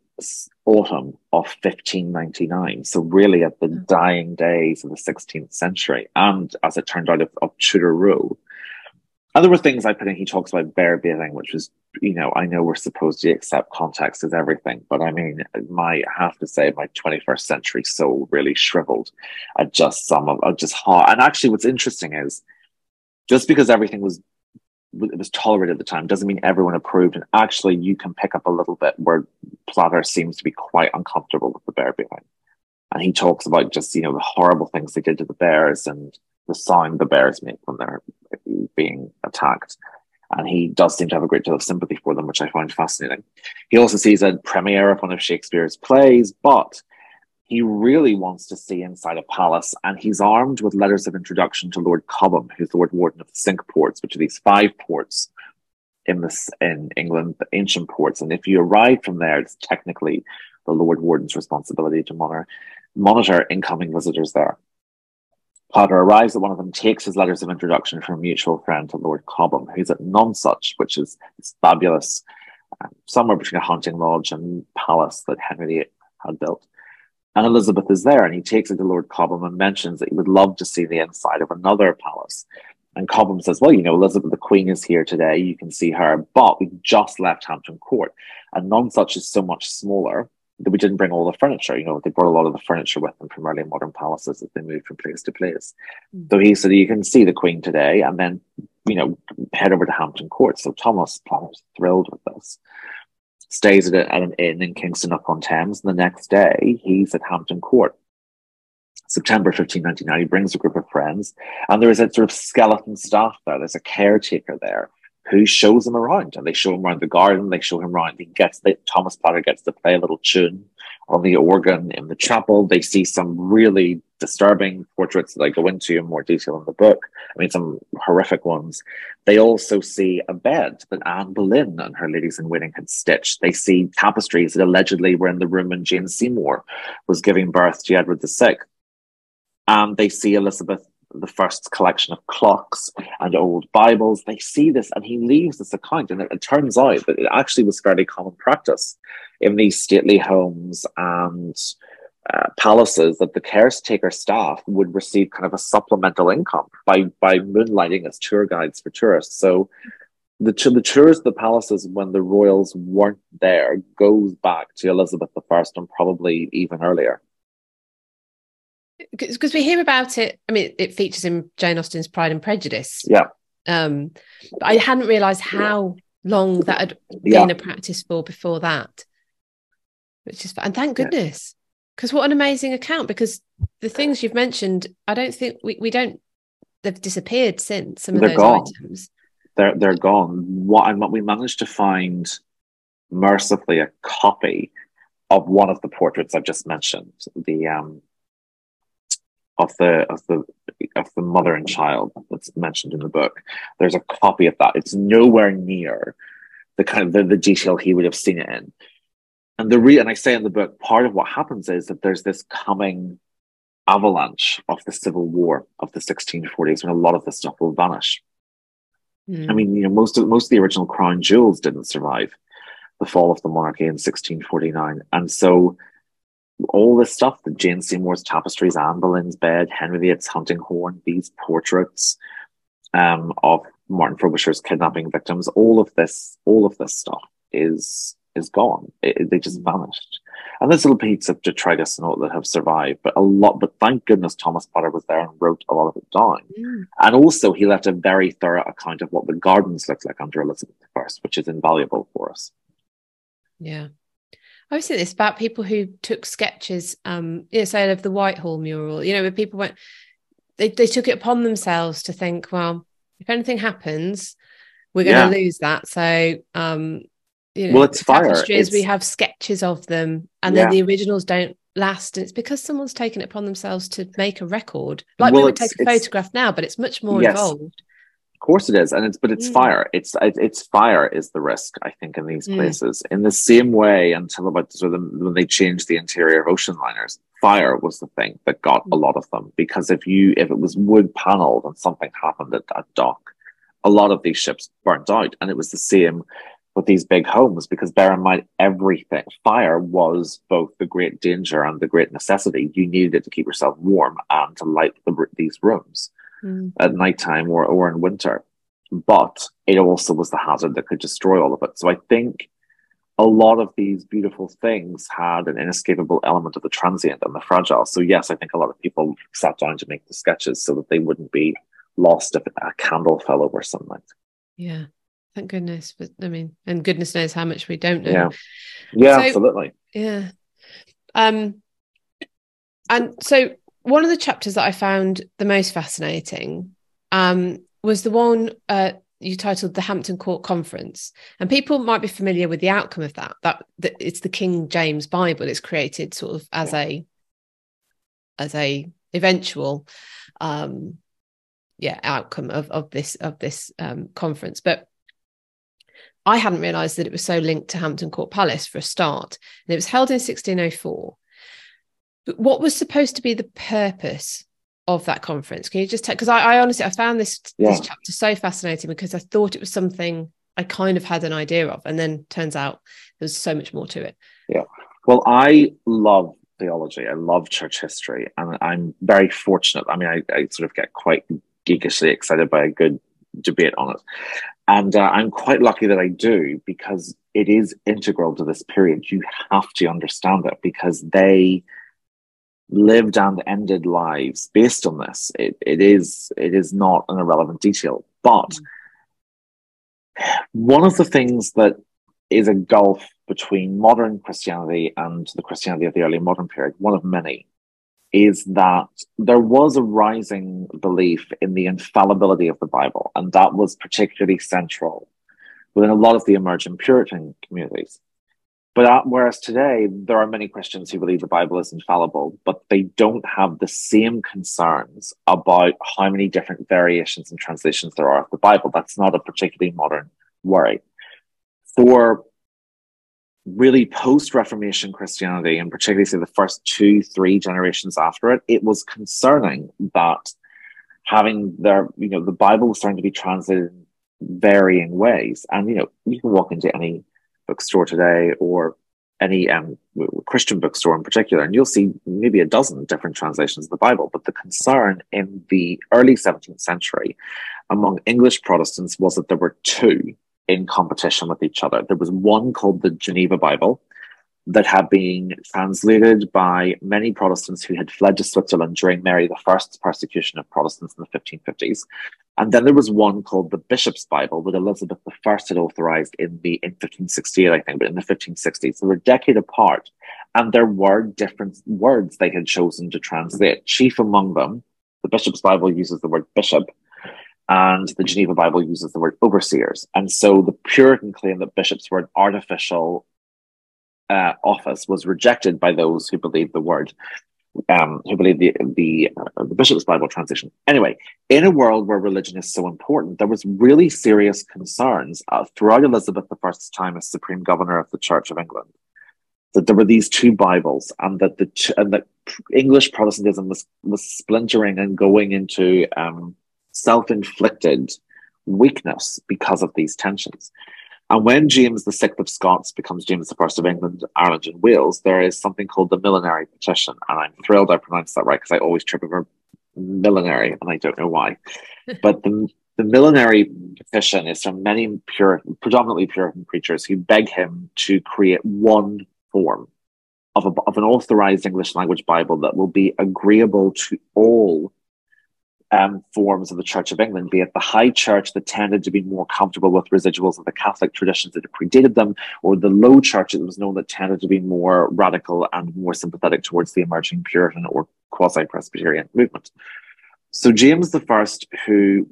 autumn of 1599. So, really, at the mm. dying days of the 16th century, and as it turned out, of, of Tudor rule. And there were things I put in. He talks about bear baiting, which was, you know, I know we're supposed to accept context as everything, but I mean, my I have to say, my 21st century soul really shriveled at just some of, just how. And actually, what's interesting is, just because everything was it was tolerated at the time doesn't mean everyone approved. And actually, you can pick up a little bit where Platter seems to be quite uncomfortable with the bear baiting. And he talks about just, you know, the horrible things they did to the bears and the sound the bears make when they're being attacked. And he does seem to have a great deal of sympathy for them, which I find fascinating. He also sees a premiere of one of Shakespeare's plays, but he really wants to see inside a palace, and he's armed with letters of introduction to Lord Cobham, who's Lord Warden of the Cinque Ports, which are these five ports in this in England, the ancient ports. And if you arrive from there, it's technically the Lord Warden's responsibility to monitor monitor incoming visitors there. Platter arrives at one of them, takes his letters of introduction from a mutual friend to Lord Cobham, who's at Nonsuch, which is this fabulous, um, somewhere between a hunting lodge and palace that Henry VIII had built. And Elizabeth is there, and he takes it to Lord Cobham and mentions that he would love to see the inside of another palace. And Cobham says, Well, you know, Elizabeth the Queen is here today. You can see her, but we just left Hampton Court. And Nonsuch is so much smaller that we didn't bring all the furniture. You know, they brought a lot of the furniture with them from early modern palaces as they moved from place to place. Mm. So he said, You can see the Queen today, and then, you know, head over to Hampton Court. So Thomas Platter's thrilled with this stays at, a, at an inn in Kingston upon Thames. And the next day, he's at Hampton Court. September 1599, he brings a group of friends, and there is a sort of skeleton staff there. There's a caretaker there who shows him around, and they show him around the garden. They show him around. He gets the, Thomas Platter gets to play a little tune on the organ in the chapel. They see some really disturbing portraits that I go into in more detail in the book. I mean, some horrific ones. They also see a bed that Anne Boleyn and her ladies in waiting had stitched. They see tapestries that allegedly were in the room when Jane Seymour was giving birth to Edward VI. And they see Elizabeth the first collection of clocks and old Bibles. They see this, and he leaves this account, and it, it, turns out that it actually was fairly common practice in these stately homes and uh, palaces that the caretaker staff would receive kind of a supplemental income by by moonlighting as tour guides for tourists. So the the tours of the palaces when the royals weren't there goes back to Elizabeth I and probably even earlier because we hear about it. I mean, it features in Jane Austen's Pride and Prejudice. Yeah. Um, but I hadn't realised how long that had yeah. been a practice for before that. Which is, and thank goodness, because what an amazing account. Because the things you've mentioned, I don't think we, we don't. They've disappeared since some of they're those gone. items. They're they're gone. What and what we managed to find, mercifully, a copy of one of the portraits I've just mentioned. The um of the of the of the mother and child that's mentioned in the book. There's a copy of that. It's nowhere near the kind of the, the detail he would have seen it in. And the re and I say in the book, part of what happens is that there's this coming avalanche of the civil war of the 1640s when a lot of this stuff will vanish. Mm. I mean, you know, most of most of the original crown jewels didn't survive. the fall of the monarchy in 1649. And so all this stuff, the Jane Seymour's tapestries, Anne Boleyn's bed, Henry VIII's hunting horn, these portraits um, of Martin Frobisher's kidnapping victims, all of this, all of this stuff is is gone. It, they just vanished. And there's little bits of detritus and all that have survived, but a lot. But thank goodness Thomas Platter was there and wrote a lot of it down. Mm. And also, he left a very thorough account of what the gardens looked like under Elizabeth I, which is invaluable for us. Yeah. I was saying this about people who took sketches, um, you know, say of the Whitehall mural, you know, where people went, they, they took it upon themselves to think, well, if anything happens, we're going to yeah. lose that. So, um, you know, well, it's fire. It's... we have sketches of them, and yeah. then the originals don't last. And it's because someone's taken it upon themselves to make a record. Like well, we would take a photograph now, but it's much more yes. involved. Of course it is, and it's but it's mm. fire. It's it's fire is the risk I think in these mm. places. In the same way, until about sort of when they changed the interior of ocean liners, fire was the thing that got mm. a lot of them. Because if you if it was wood paneled and something happened at that dock, a lot of these ships burnt out, and it was the same with these big homes. Because bear in mind, everything fire was both the great danger and the great necessity. You needed it to keep yourself warm and to light the, these rooms mm. at nighttime or, or in winter. But it also was the hazard that could destroy all of it. So I think a lot of these beautiful things had an inescapable element of the transient and the fragile. So yes, I think a lot of people sat down to make the sketches so that they wouldn't be lost if a candle fell over sunlight. Yeah. Thank goodness. But I mean, and goodness knows how much we don't know. Yeah. Yeah, so, absolutely. Yeah. Um and so one of the chapters that I found the most fascinating um, was the one uh, you titled the Hampton Court Conference, and people might be familiar with the outcome of that. That, that it's the King James Bible. It's created sort of as a as a eventual um, yeah outcome of of this of this um, conference, but. I hadn't realised that it was so linked to Hampton Court Palace for a start, and it was held in 1604 But what was supposed to be the purpose of that conference? Can you just take because I, I, honestly I found this yeah. this chapter so fascinating because I thought it was something I kind of had an idea of, and then turns out there's so much more to it. Yeah. Well, I love theology. I love church history, and I'm very fortunate. I mean, I, I sort of get quite geekishly excited by a good debate on it. And uh, I'm quite lucky that I do because it is integral to this period. You have to understand it because they lived and ended lives based on this. It, it is it is not an irrelevant detail. But one of the things that is a gulf between modern Christianity and the Christianity of the early modern period, one of many, is that there was a rising belief in the infallibility of the Bible, and that was particularly central within a lot of the emerging Puritan communities. But whereas today, there are many Christians who believe the Bible is infallible, but they don't have the same concerns about how many different variations and translations there are of the Bible. That's not a particularly modern worry. For really post Reformation Christianity, and particularly say the first two, three generations after it, it was concerning that having their, you know, the Bible was starting to be translated in varying ways. And, you know, you can walk into any bookstore today or any um, Christian bookstore in particular, and you'll see maybe a dozen different translations of the Bible. But the concern in the early 17th century among English Protestants was that there were two in competition with each other. There was one called the Geneva Bible, that had been translated by many Protestants who had fled to Switzerland during Mary I's persecution of Protestants in the 1550s. And then there was one called the Bishop's Bible that Elizabeth I had authorized in the in 1568, I think, but in the 1560s. They were a decade apart, and there were different words they had chosen to translate. Chief among them, the Bishop's Bible uses the word bishop, and the Geneva Bible uses the word overseers. And so the Puritan claim that bishops were an artificial uh, office was rejected by those who believed the word, um, who believed the the, uh, the bishop's Bible translation. Anyway, in a world where religion is so important, there was really serious concerns uh, throughout Elizabeth I's time as supreme governor of the Church of England that there were these two Bibles, and that the and that English Protestantism was was splintering and going into um, self inflicted weakness because of these tensions. And when James the Sixth of Scots becomes James the First of England, Ireland, and Wales, there is something called the Millenary Petition, and I'm thrilled I pronounced that right because I always trip over millenary, and I don't know why. [LAUGHS] but the the millenary petition is from many pure, predominantly Puritan preachers who beg him to create one form of, a, of an authorized English language Bible that will be agreeable to all um, forms of the Church of England, be it the High Church that tended to be more comfortable with residuals of the Catholic traditions that had predated them, or the Low Church that was known that tended to be more radical and more sympathetic towards the emerging Puritan or quasi Presbyterian movement. So James First, who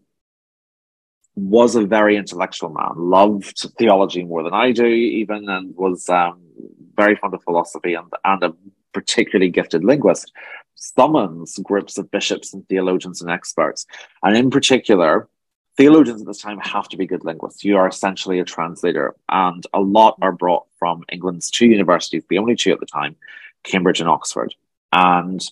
was a very intellectual man, loved theology more than I do, even, and was um, very fond of philosophy and, and a particularly gifted linguist, summons groups of bishops and theologians and experts. And in particular, theologians at this time have to be good linguists. You are essentially a translator, and a lot are brought from England's two universities, the only two at the time, Cambridge and Oxford. And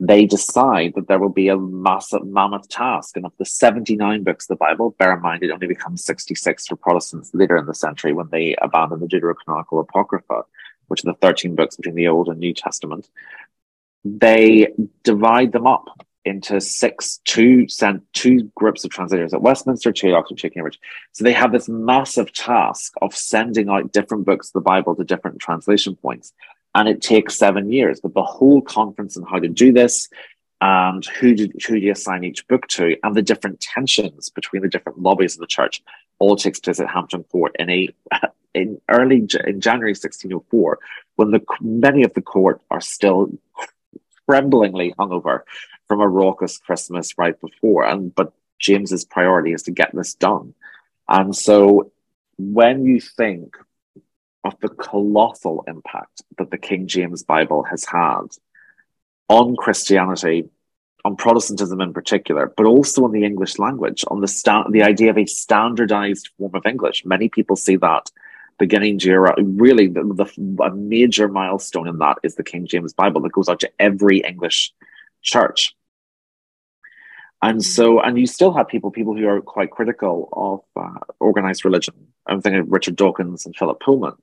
they decide that there will be a massive mammoth task. And of the 79 books of the Bible, bear in mind it only becomes 66 for Protestants later in the century when they abandon the Deuterocanonical Apocrypha, which are the 13 books between the Old and New Testament. They divide them up into six, two sent two groups of translators at Westminster, two at Oxford, two at Cambridge. So they have this massive task of sending out different books of the Bible to different translation points and it takes seven years. But the whole conference on how to do this and who do, who do you assign each book to and the different tensions between the different lobbies of the church all takes place at Hampton Court in a [LAUGHS] in early in January 1604 when the many of the court are still tremblingly hungover from a raucous Christmas right before and but James's priority is to get this done. And so when you think of the colossal impact that the King James Bible has had on Christianity, on Protestantism in particular, but also on the English language, on the sta- the idea of a standardized form of English. Many people see that beginning to really the, the, a major milestone in that is the King James Bible that goes out to every English church. And so, and you still have people, people who are quite critical of uh, organized religion. I'm thinking of Richard Dawkins and Philip Pullman,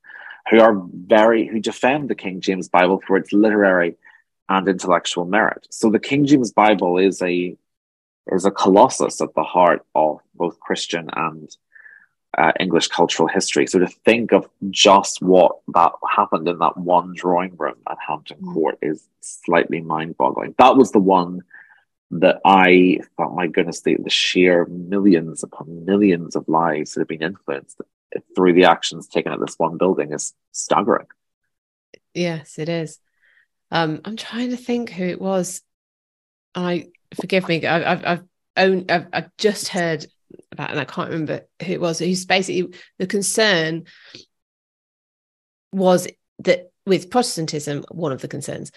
who are very, who defend the King James Bible for its literary and intellectual merit. So the King James Bible is a, is a colossus at the heart of both Christian and uh, English cultural history. So to think of just what that happened in that one drawing room at Hampton mm. Court is slightly mind boggling. That was the one that I thought, my goodness, the, the sheer millions upon millions of lives that have been influenced through the actions taken at this one building is staggering. Yes, it is. Um, I'm trying to think who it was. I forgive me. I, I've I've. I've, I've just heard about, and I can't remember who it was. Who's basically the concern was that with Protestantism, one of the concerns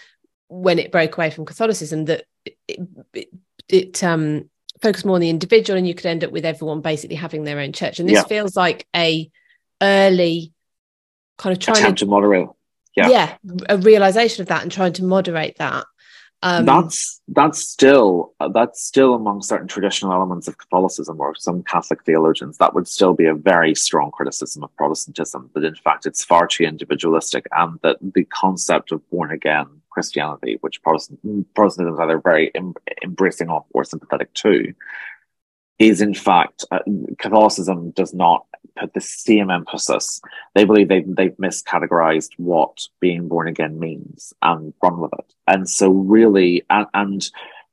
when it broke away from Catholicism that it, it, it um, focused more on the individual, and you could end up with everyone basically having their own church. And this yeah. feels like a early kind of trying Attempt to, to moderate. Yeah. yeah, a realization of that and trying to moderate that. Um, that's that's still that's still among certain traditional elements of Catholicism or some Catholic theologians that would still be a very strong criticism of Protestantism. That in fact it's far too individualistic, and that the concept of born again Christianity, which Protestant, Protestantism is either very em- embracing of or sympathetic to, is in fact uh, Catholicism does not put the same emphasis. They believe they've, they've miscategorized what being born again means and run with it. And so, really, and, and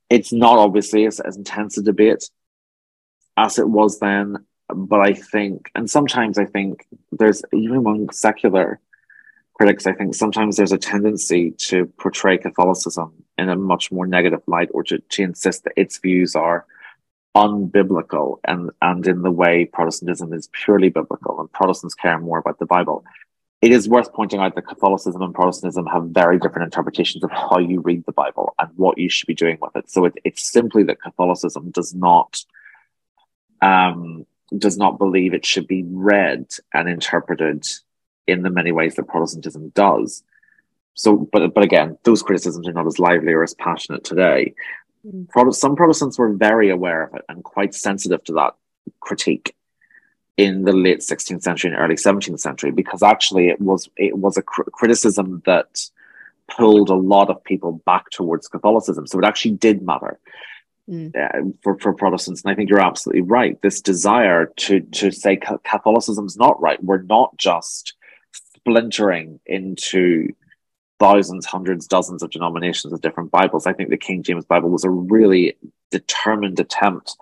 it's not obviously as, as intense a debate as it was then. But I think, and sometimes I think there's even among secular critics, I think sometimes there's a tendency to portray Catholicism in a much more negative light or to, to insist that its views are unbiblical and, and in the way Protestantism is purely biblical and Protestants care more about the Bible. It is worth pointing out that Catholicism and Protestantism have very different interpretations of how you read the Bible and what you should be doing with it. So it, it's simply that Catholicism does not um, does not believe it should be read and interpreted in the many ways that Protestantism does. So, but but again, those criticisms are not as lively or as passionate today. Some Protestants were very aware of it and quite sensitive to that critique. in the late 16th century and early 17th century because actually it was it was a cr- criticism that pulled a lot of people back towards Catholicism. So it actually did matter mm. uh, for, for Protestants. And I think you're absolutely right. This desire to to say Catholicism's not right. We're not just splintering into thousands, hundreds, dozens of denominations of different Bibles. I think the King James Bible was a really determined attempt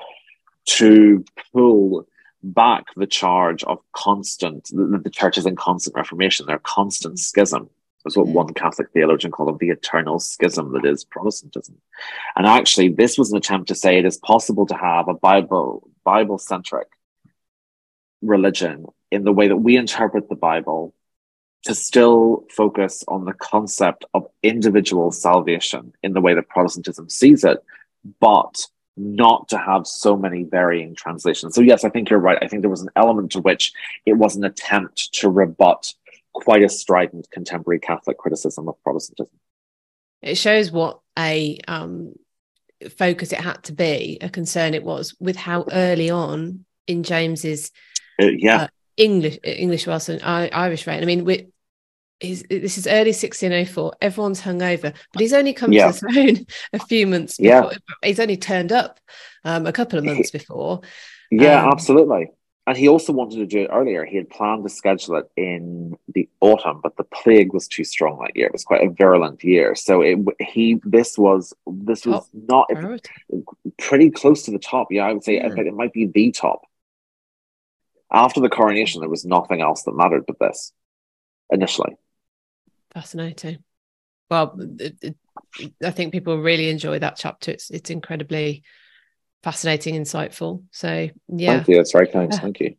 to pull back the charge of constant, the, the church is in constant reformation, their constant schism. That's what mm. one Catholic theologian called it the eternal schism that is Protestantism. And actually, this was an attempt to say it is possible to have a Bible, Bible centric religion in the way that we interpret the Bible to still focus on the concept of individual salvation in the way that Protestantism sees it, but not to have so many varying translations. So, yes, I think you're right. I think there was an element to which it was an attempt to rebut quite a strident contemporary Catholic criticism of Protestantism. It shows what a um, focus it had to be, a concern it was with how early on in James's uh, yeah. Uh, English, English, Welsh, and Irish reign. I mean, we he's, this is early 1604. Everyone's hungover, but he's only come yeah. to the throne [LAUGHS] a few months before. Yeah. He's only turned up um, a couple of months before. Yeah, um, absolutely. And he also wanted to do it earlier. He had planned to schedule it in the autumn, but the plague was too strong that year. It was quite a virulent year, so it he this was this was not pretty close to the top. Yeah, I would say yeah. it might be the top. After the coronation, there was nothing else that mattered but this initially. Fascinating. Well, it, it, I think people really enjoy that chapter. It's it's incredibly fascinating, insightful. So yeah, thank you. That's very kind. Thank you.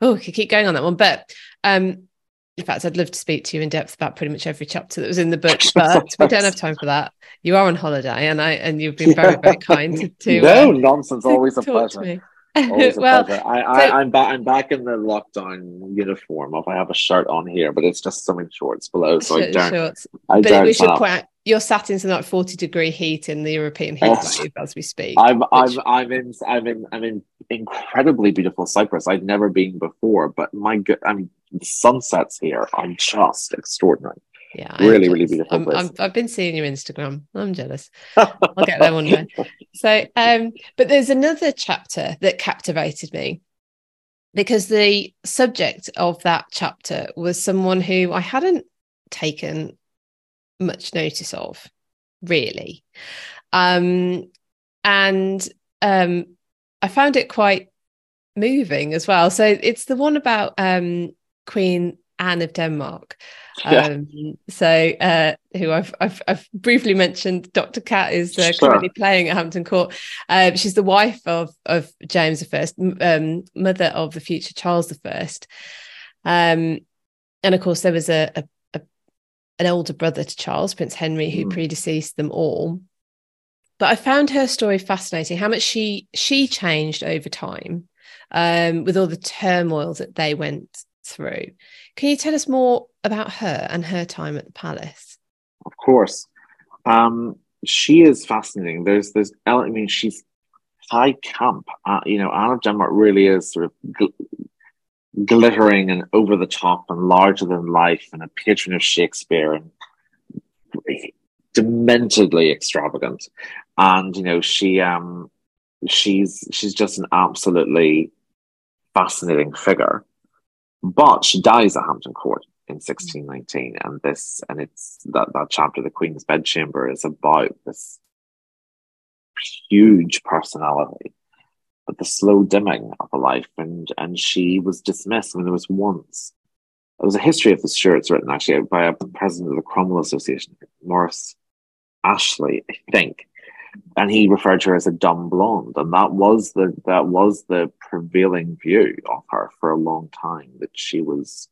Oh, we could keep going on that one, but um, in fact, I'd love to speak to you in depth about pretty much every chapter that was in the book, [LAUGHS] but we don't have time for that. You are on holiday, and I and you've been very very kind [LAUGHS] to. no uh, nonsense. Always a pleasure. [LAUGHS] well, I, I, so, I'm back. I'm back in the lockdown uniform. If I have a shirt on here, but it's just something shorts below, so I don't. Shorts. I but don't we should point out, you're sat in some like 40 degree heat in the European heat wave as we speak. I'm which... I'm I'm in I'm in I'm in incredibly beautiful Cyprus. I've never been before, but my good, I mean, the sunsets here are just extraordinary yeah really really beautiful i have been seeing your instagram. I'm jealous. [LAUGHS] I'll get there one day. So um but there's another chapter that captivated me because the subject of that chapter was someone who i hadn't taken much notice of really. Um and um i found it quite moving as well. So it's the one about um queen anne of denmark [LAUGHS] yeah. Um, so, uh, who I've, I've, I've briefly mentioned, Dr. Cat is uh, sure. currently playing at Hampton Court. Uh, she's the wife of of James I, um, mother of the future Charles I. Um, and of course, there was a, a, a, an older brother to Charles, Prince Henry, who mm. predeceased them all. But I found her story fascinating. How much she she changed over time, um, with all the turmoil that they went through. Can you tell us more about her and her time at the palace? Of course. Um, she is fascinating. There's there's I mean she's high camp. Uh, you know, Anne of Denmark really is sort of gl- glittering and over the top and larger than life and a patron of Shakespeare and dementedly extravagant. And you know, she um she's she's just an absolutely fascinating figure. But she dies at Hampton Court in mm. 1619, and this and it's that that chapter, the Queen's Bedchamber, is about this huge personality, but the slow dimming of a life, and and she was dismissed. I mean, there was once there was a history of the Stuarts written actually by a president of the Cromwell Association, Maurice Ashley, I think, and he referred to her as a dumb blonde, and that was the that was the prevailing view of her for a long time that she was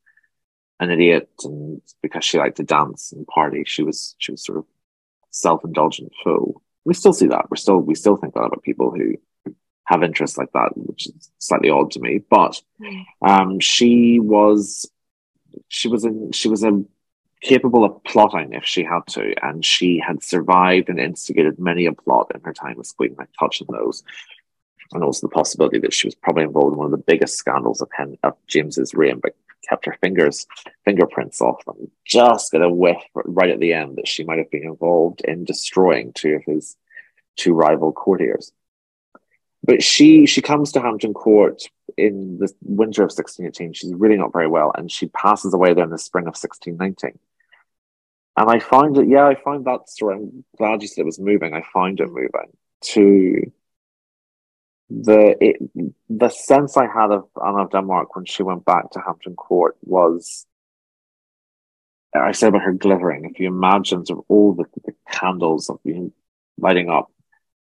an idiot, and because she liked to dance and party, she was she was sort of self indulgent fool. We still see that. We're still we still think that about people who have interests like that, which is slightly odd to me. But um, she was she was a she was a capable of plotting if she had to, and she had survived and instigated many a plot in her time as queen. I touch on those. and also the possibility that she was probably involved in one of the biggest scandals of, Hen- of James's reign, but kept her fingers fingerprints off them. Just got a whiff right at the end that she might have been involved in destroying two of his two rival courtiers. But she she comes to Hampton Court in the winter of 1618. She's really not very well, and she passes away there in the spring of 1619. And I find it, yeah, I find that story. I'm glad you said it was moving. I find it mm. moving to the it, the sense I had of Anne of Denmark when she went back to Hampton Court was I said about her glittering. If you imagine sort of all the, the candles of being lighting up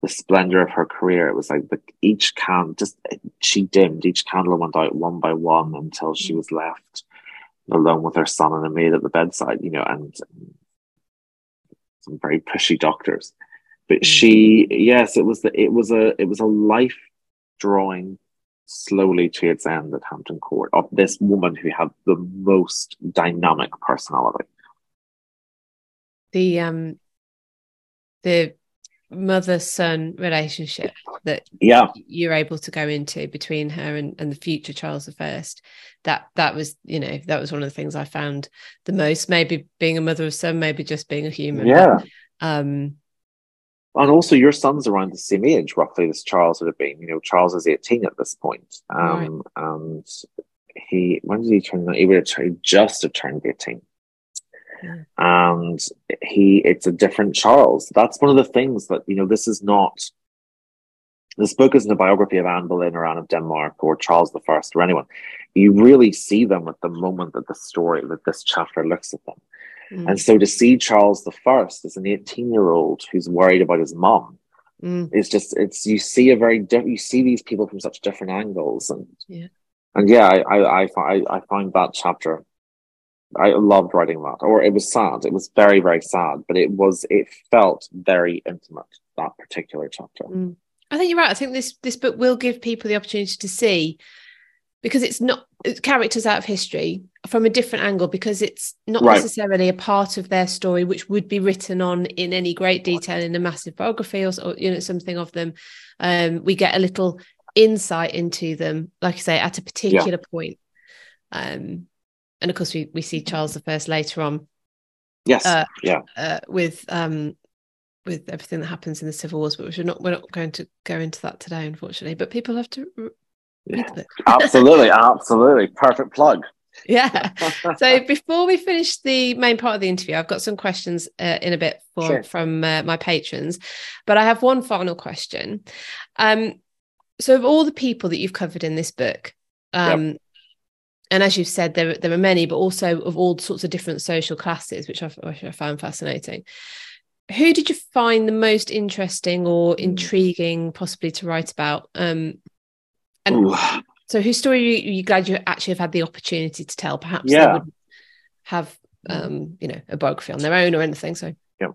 the splendor of her career, it was like the, each can just she dimmed. Each candle went out one by one until she mm. was left alone with her son and a maid at the bedside. You know, and some very pushy doctors. But mm-hmm. she, yes, it was the, it was a it was a life drawing slowly to its end at Hampton Court of this woman who had the most dynamic personality. The um the mother son relationship that yeah you're able to go into between her and, and the future Charles I that that was you know that was one of the things I found the most maybe being a mother of son maybe just being a human yeah but, um and also your son's around the same age roughly as Charles would have been. You know, Charles is 18 at this point. Um, right. and he when did he turn he would have turned, just have turned 18. And he it's a different Charles. That's one of the things that, you know, this is not this book isn't a biography of Anne Boleyn or Anne of Denmark or Charles the First or anyone. You really see them at the moment that the story that this chapter looks at them. Mm. And so to see Charles the First as an 18 year old who's worried about his mom mm. is just it's you see a very different you see these people from such different angles and yeah and yeah I I I, I find that chapter I loved writing that or it was sad it was very very sad but it was it felt very intimate that particular chapter. Mm. I think you're right. I think this this book will give people the opportunity to see because it's not it's characters out of history from a different angle because it's not right. necessarily a part of their story which would be written on in any great detail in a massive biography or, or you know something of them um, we get a little insight into them like i say at a particular yeah. point. Um, and of course we, we see charles the first later on yes uh, yeah uh, with um with everything that happens in the civil wars but we're not we're not going to go into that today unfortunately but people have to yeah. absolutely [LAUGHS] absolutely perfect plug yeah. [LAUGHS] so before we finish the main part of the interview, I've got some questions uh, in a bit for, sure. from uh, my patrons, but I have one final question. Um, so, of all the people that you've covered in this book, um, yep. And as you've said, there there are many, but also of all sorts of different social classes, which I, which I found fascinating. Who did you find the most interesting or hmm. intriguing, possibly to write about? Um, and Ooh. So, whose story are you, are you glad you actually have had the opportunity to tell? Perhaps yeah. they would have, um, you know, a biography on their own or anything. So, yeah.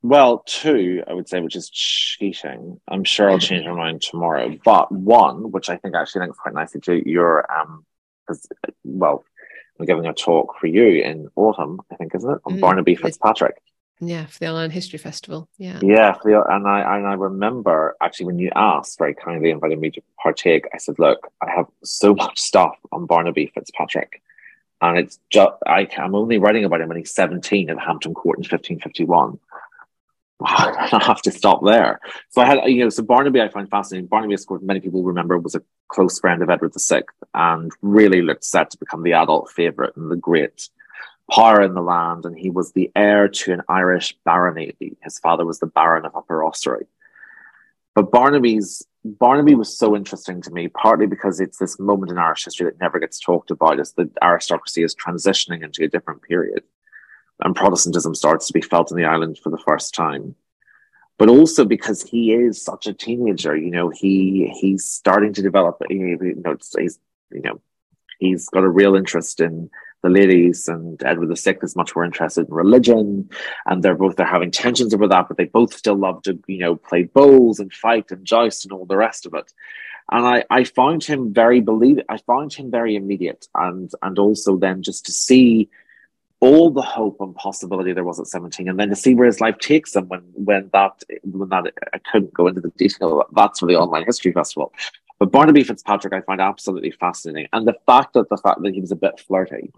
Well, two, I would say, which is cheating. I'm sure I'll [LAUGHS] change my mind tomorrow. But one, which I think actually links quite nicely to your, um, because well, I'm giving a talk for you in autumn, I think, isn't it, on mm, Barnaby Fitzpatrick. Yeah, for the Ireland History Festival. Yeah. Yeah, the, and I and I remember actually when you asked very kindly invited me to partake, I said, "Look, I have so [LAUGHS] much stuff on Barnaby Fitzpatrick, and it's just I, I'm only writing about him when he's 17 at Hampton Court in 1551." [LAUGHS] I have to stop there. So I had, you know, so Barnaby I find fascinating. Barnaby, of course, many people remember was a close friend of Edward VI and really looked set to become the adult favourite and the great power in the land, and he was the heir to an Irish barony. His father was the Baron of Upper Ossory. But Barnaby's Barnaby was so interesting to me, partly because it's this moment in Irish history that never gets talked about as the aristocracy is transitioning into a different period. And Protestantism starts to be felt in the island for the first time. But also because he is such a teenager, you know, he he's starting to develop, you know, he's, you know, he's got a real interest in the ladies and Edward VI is much more interested in religion, and they're both they're having tensions over that, but they both still love to you know play bowls and fight and joust and all the rest of it. And I I found him very believe I found him very immediate, and and also then just to see all the hope and possibility there was at 17 and then to see where his life takes him when when that when that I couldn't go into the detail that's for the online history festival. But Barnaby Fitzpatrick I find absolutely fascinating. And the fact that the fact that he was a bit flirty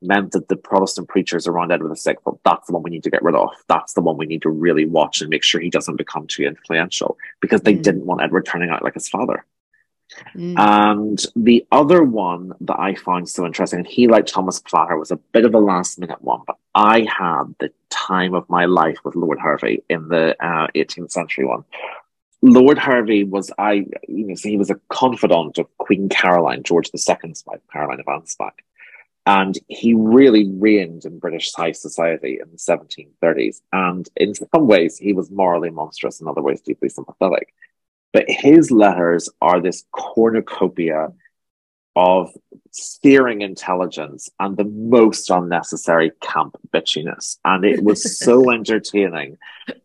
meant that the Protestant preachers around Edward VI thought that's the one we need to get rid of. That's the one we need to really watch and make sure he doesn't become too influential because they mm. didn't want Edward turning out like his father Mm. And the other one that I found so interesting, and he, like Thomas Platter, was a bit of a last minute one, but I had the time of my life with Lord Hervey in the uh, 18th century one. Lord Hervey was I, you know, so he was a confidant of Queen Caroline, George II's wife, Caroline of Ansbach. And he really reigned in British high society in the 1730s. And in some ways, he was morally monstrous, in other ways, deeply sympathetic. But his letters are this cornucopia of steering intelligence and the most unnecessary camp bitchiness. And it was [LAUGHS] so entertaining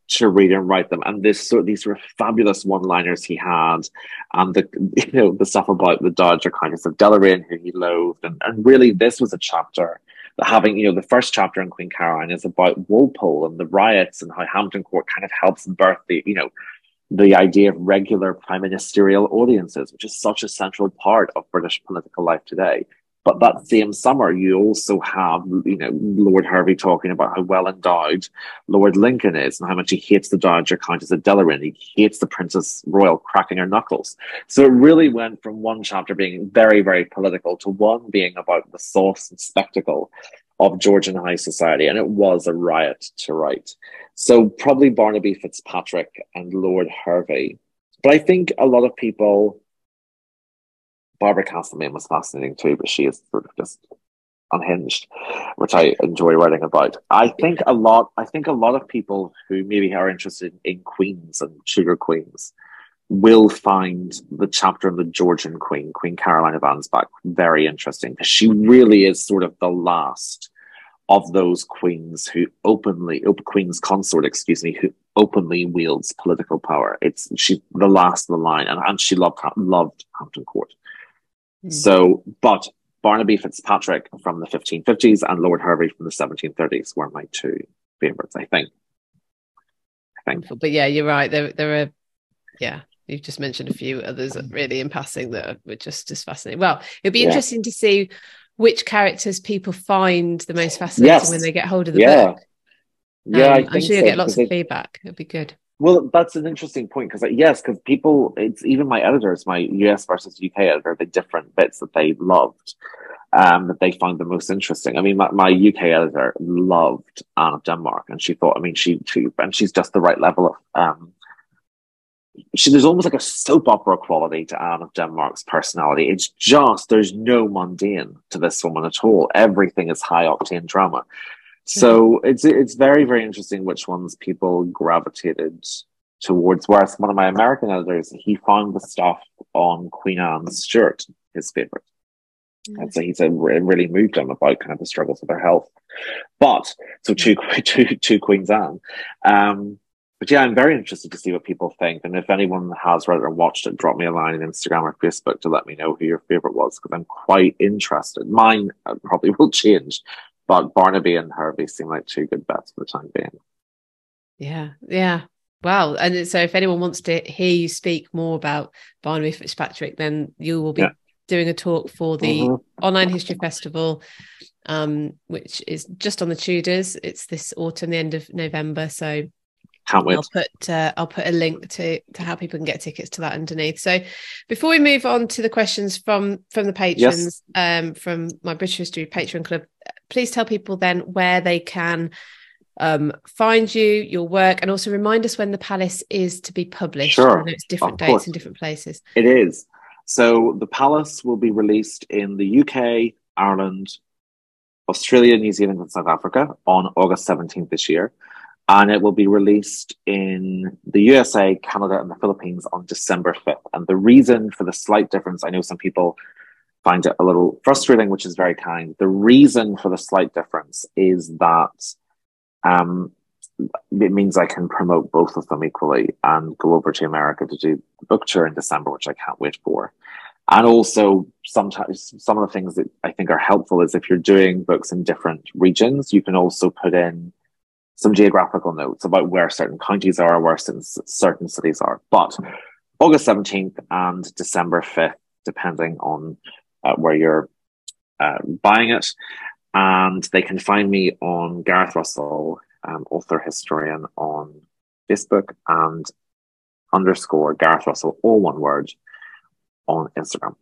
to read and write them. And this so these were fabulous one-liners he had, and the [LAUGHS] you know the stuff about the Dowager Countess of Deloraine, who he loathed. And, and really this was a chapter that having, you know, the first chapter in Queen Caroline is about Walpole and the riots and how Hampton Court kind of helps birth the, you know, the idea of regular prime ministerial audiences, which is such a central part of British political life today. But that same summer, you also have, you know, Lord Hervey talking about how well endowed Lord Lincoln is and how much he hates the Dowager Countess of Deloraine. He hates the Princess Royal cracking her knuckles. So it really went from one chapter being very, very political to one being about the sauce and spectacle of Georgian high society, and it was a riot to write. So probably Barnaby Fitzpatrick and Lord Hervey. But I think a lot of people, Barbara Castlemaine was fascinating too, but she is sort of just unhinged, which I enjoy writing about. I think a lot. I think a lot of people who maybe are interested in queens and sugar queens will find the chapter of the Georgian Queen, Queen Caroline of Ansbach, very interesting because she really is sort of the last of those queens who openly, op- queen's consort, excuse me, who openly wields political power. It's she the last in the line, and, and she loved loved Hampton Court. Mm. So, but Barnaby Fitzpatrick from the 1550s and Lord Hervey from the 1730s were my two favorites. I think. I think. But yeah, you're right. There, there are, yeah, You've just mentioned a few others really in passing that were just as fascinating. Well, it'd be yeah. interesting to see which characters people find the most fascinating yes. when they get hold of the yeah. book. Yeah, um, I'm sure you'll so, get lots of feedback. It'd be good. Well, that's an interesting point because, yes, because people, it's even my editors, my US versus UK editor, the different bits that they loved, um, that they find the most interesting. I mean, my, my UK editor loved Anne of Denmark, and she thought, I mean, she, she and she's just the right level of um, she, there's almost like a soap opera quality to Anne of Denmark's personality. It's just there's no mundane to this woman at all. Everything is high octane drama. So mm-hmm. it's it's very very interesting which ones people gravitated towards. Whereas one of my American editors, he found the stuff on Queen Anne Stuart his favorite. Mm-hmm. And so he said it really moved him about kind of the struggles of her health. But so two, [LAUGHS] two, two Queens Anne. Um, but yeah, I'm very interested to see what people think. And if anyone has read it or watched it, drop me a line on Instagram or Facebook to let me know who your favorite was because I'm quite interested. Mine uh, probably [LAUGHS] will change, but Barnaby and Hervey seem like two good bets for the time being. Yeah, yeah. Wow. And so if anyone wants to hear you speak more about Barnaby Fitzpatrick, then you will be yeah. doing a talk for the mm-hmm. Online History Festival, um, which is just on the Tudors. It's this autumn, the end of November. So can't wait. I'll put uh, I'll put a link to to how people can get tickets to that underneath. So before we move on to the questions from from the patrons, yes. um, from my British History Patron Club, please tell people then where they can um, find you, your work, and also remind us when the Palace is to be published. Sure, it's different dates in different places. It is. So the Palace will be released in the UK, Ireland, Australia, New Zealand, and South Africa on August seventeenth this year and it will be released in the USA, Canada, and the Philippines on December 5th. And the reason for the slight difference, I know some people find it a little frustrating, which is very kind. The reason for the slight difference is that um, it means I can promote both of them equally and go over to America to do the book tour in December, which I can't wait for. and also sometimes some of the things that I think are helpful is if you're doing books in different regions, you can also put in some geographical notes about where certain counties are, where certain, certain cities are. But August 17th and December 5th, depending on uh, where you're uh, buying it. And they can find me on Gareth Russell, um, author historian, on Facebook and underscore Gareth Russell, all one word, on Instagram.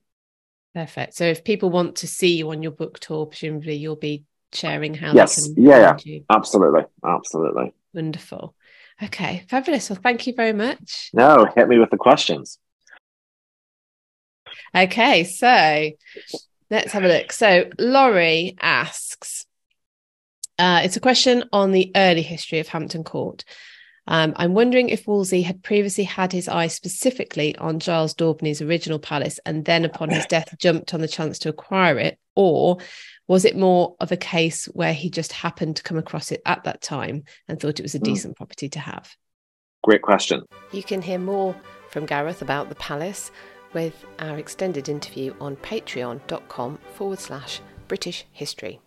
Perfect. So if people want to see you on your book tour, presumably you'll be sharing how yes. yeah, yeah. Absolutely. Absolutely. Wonderful. Okay, fabulous. Well, thank you very much. No, hit me with the questions. Okay, so let's have a look. So Laurie asks, uh, it's a question on the early history of Hampton Court. Um, I'm wondering if Wolsey had previously had his eye specifically on Giles Daubeney's original palace and then upon his death jumped on the chance to acquire it, or was it more of a case where he just happened to come across it at that time and thought it was a hmm. decent mm. property to have? Great question. You can hear more from Gareth about the palace with our extended interview on patreon.com forward slash British history.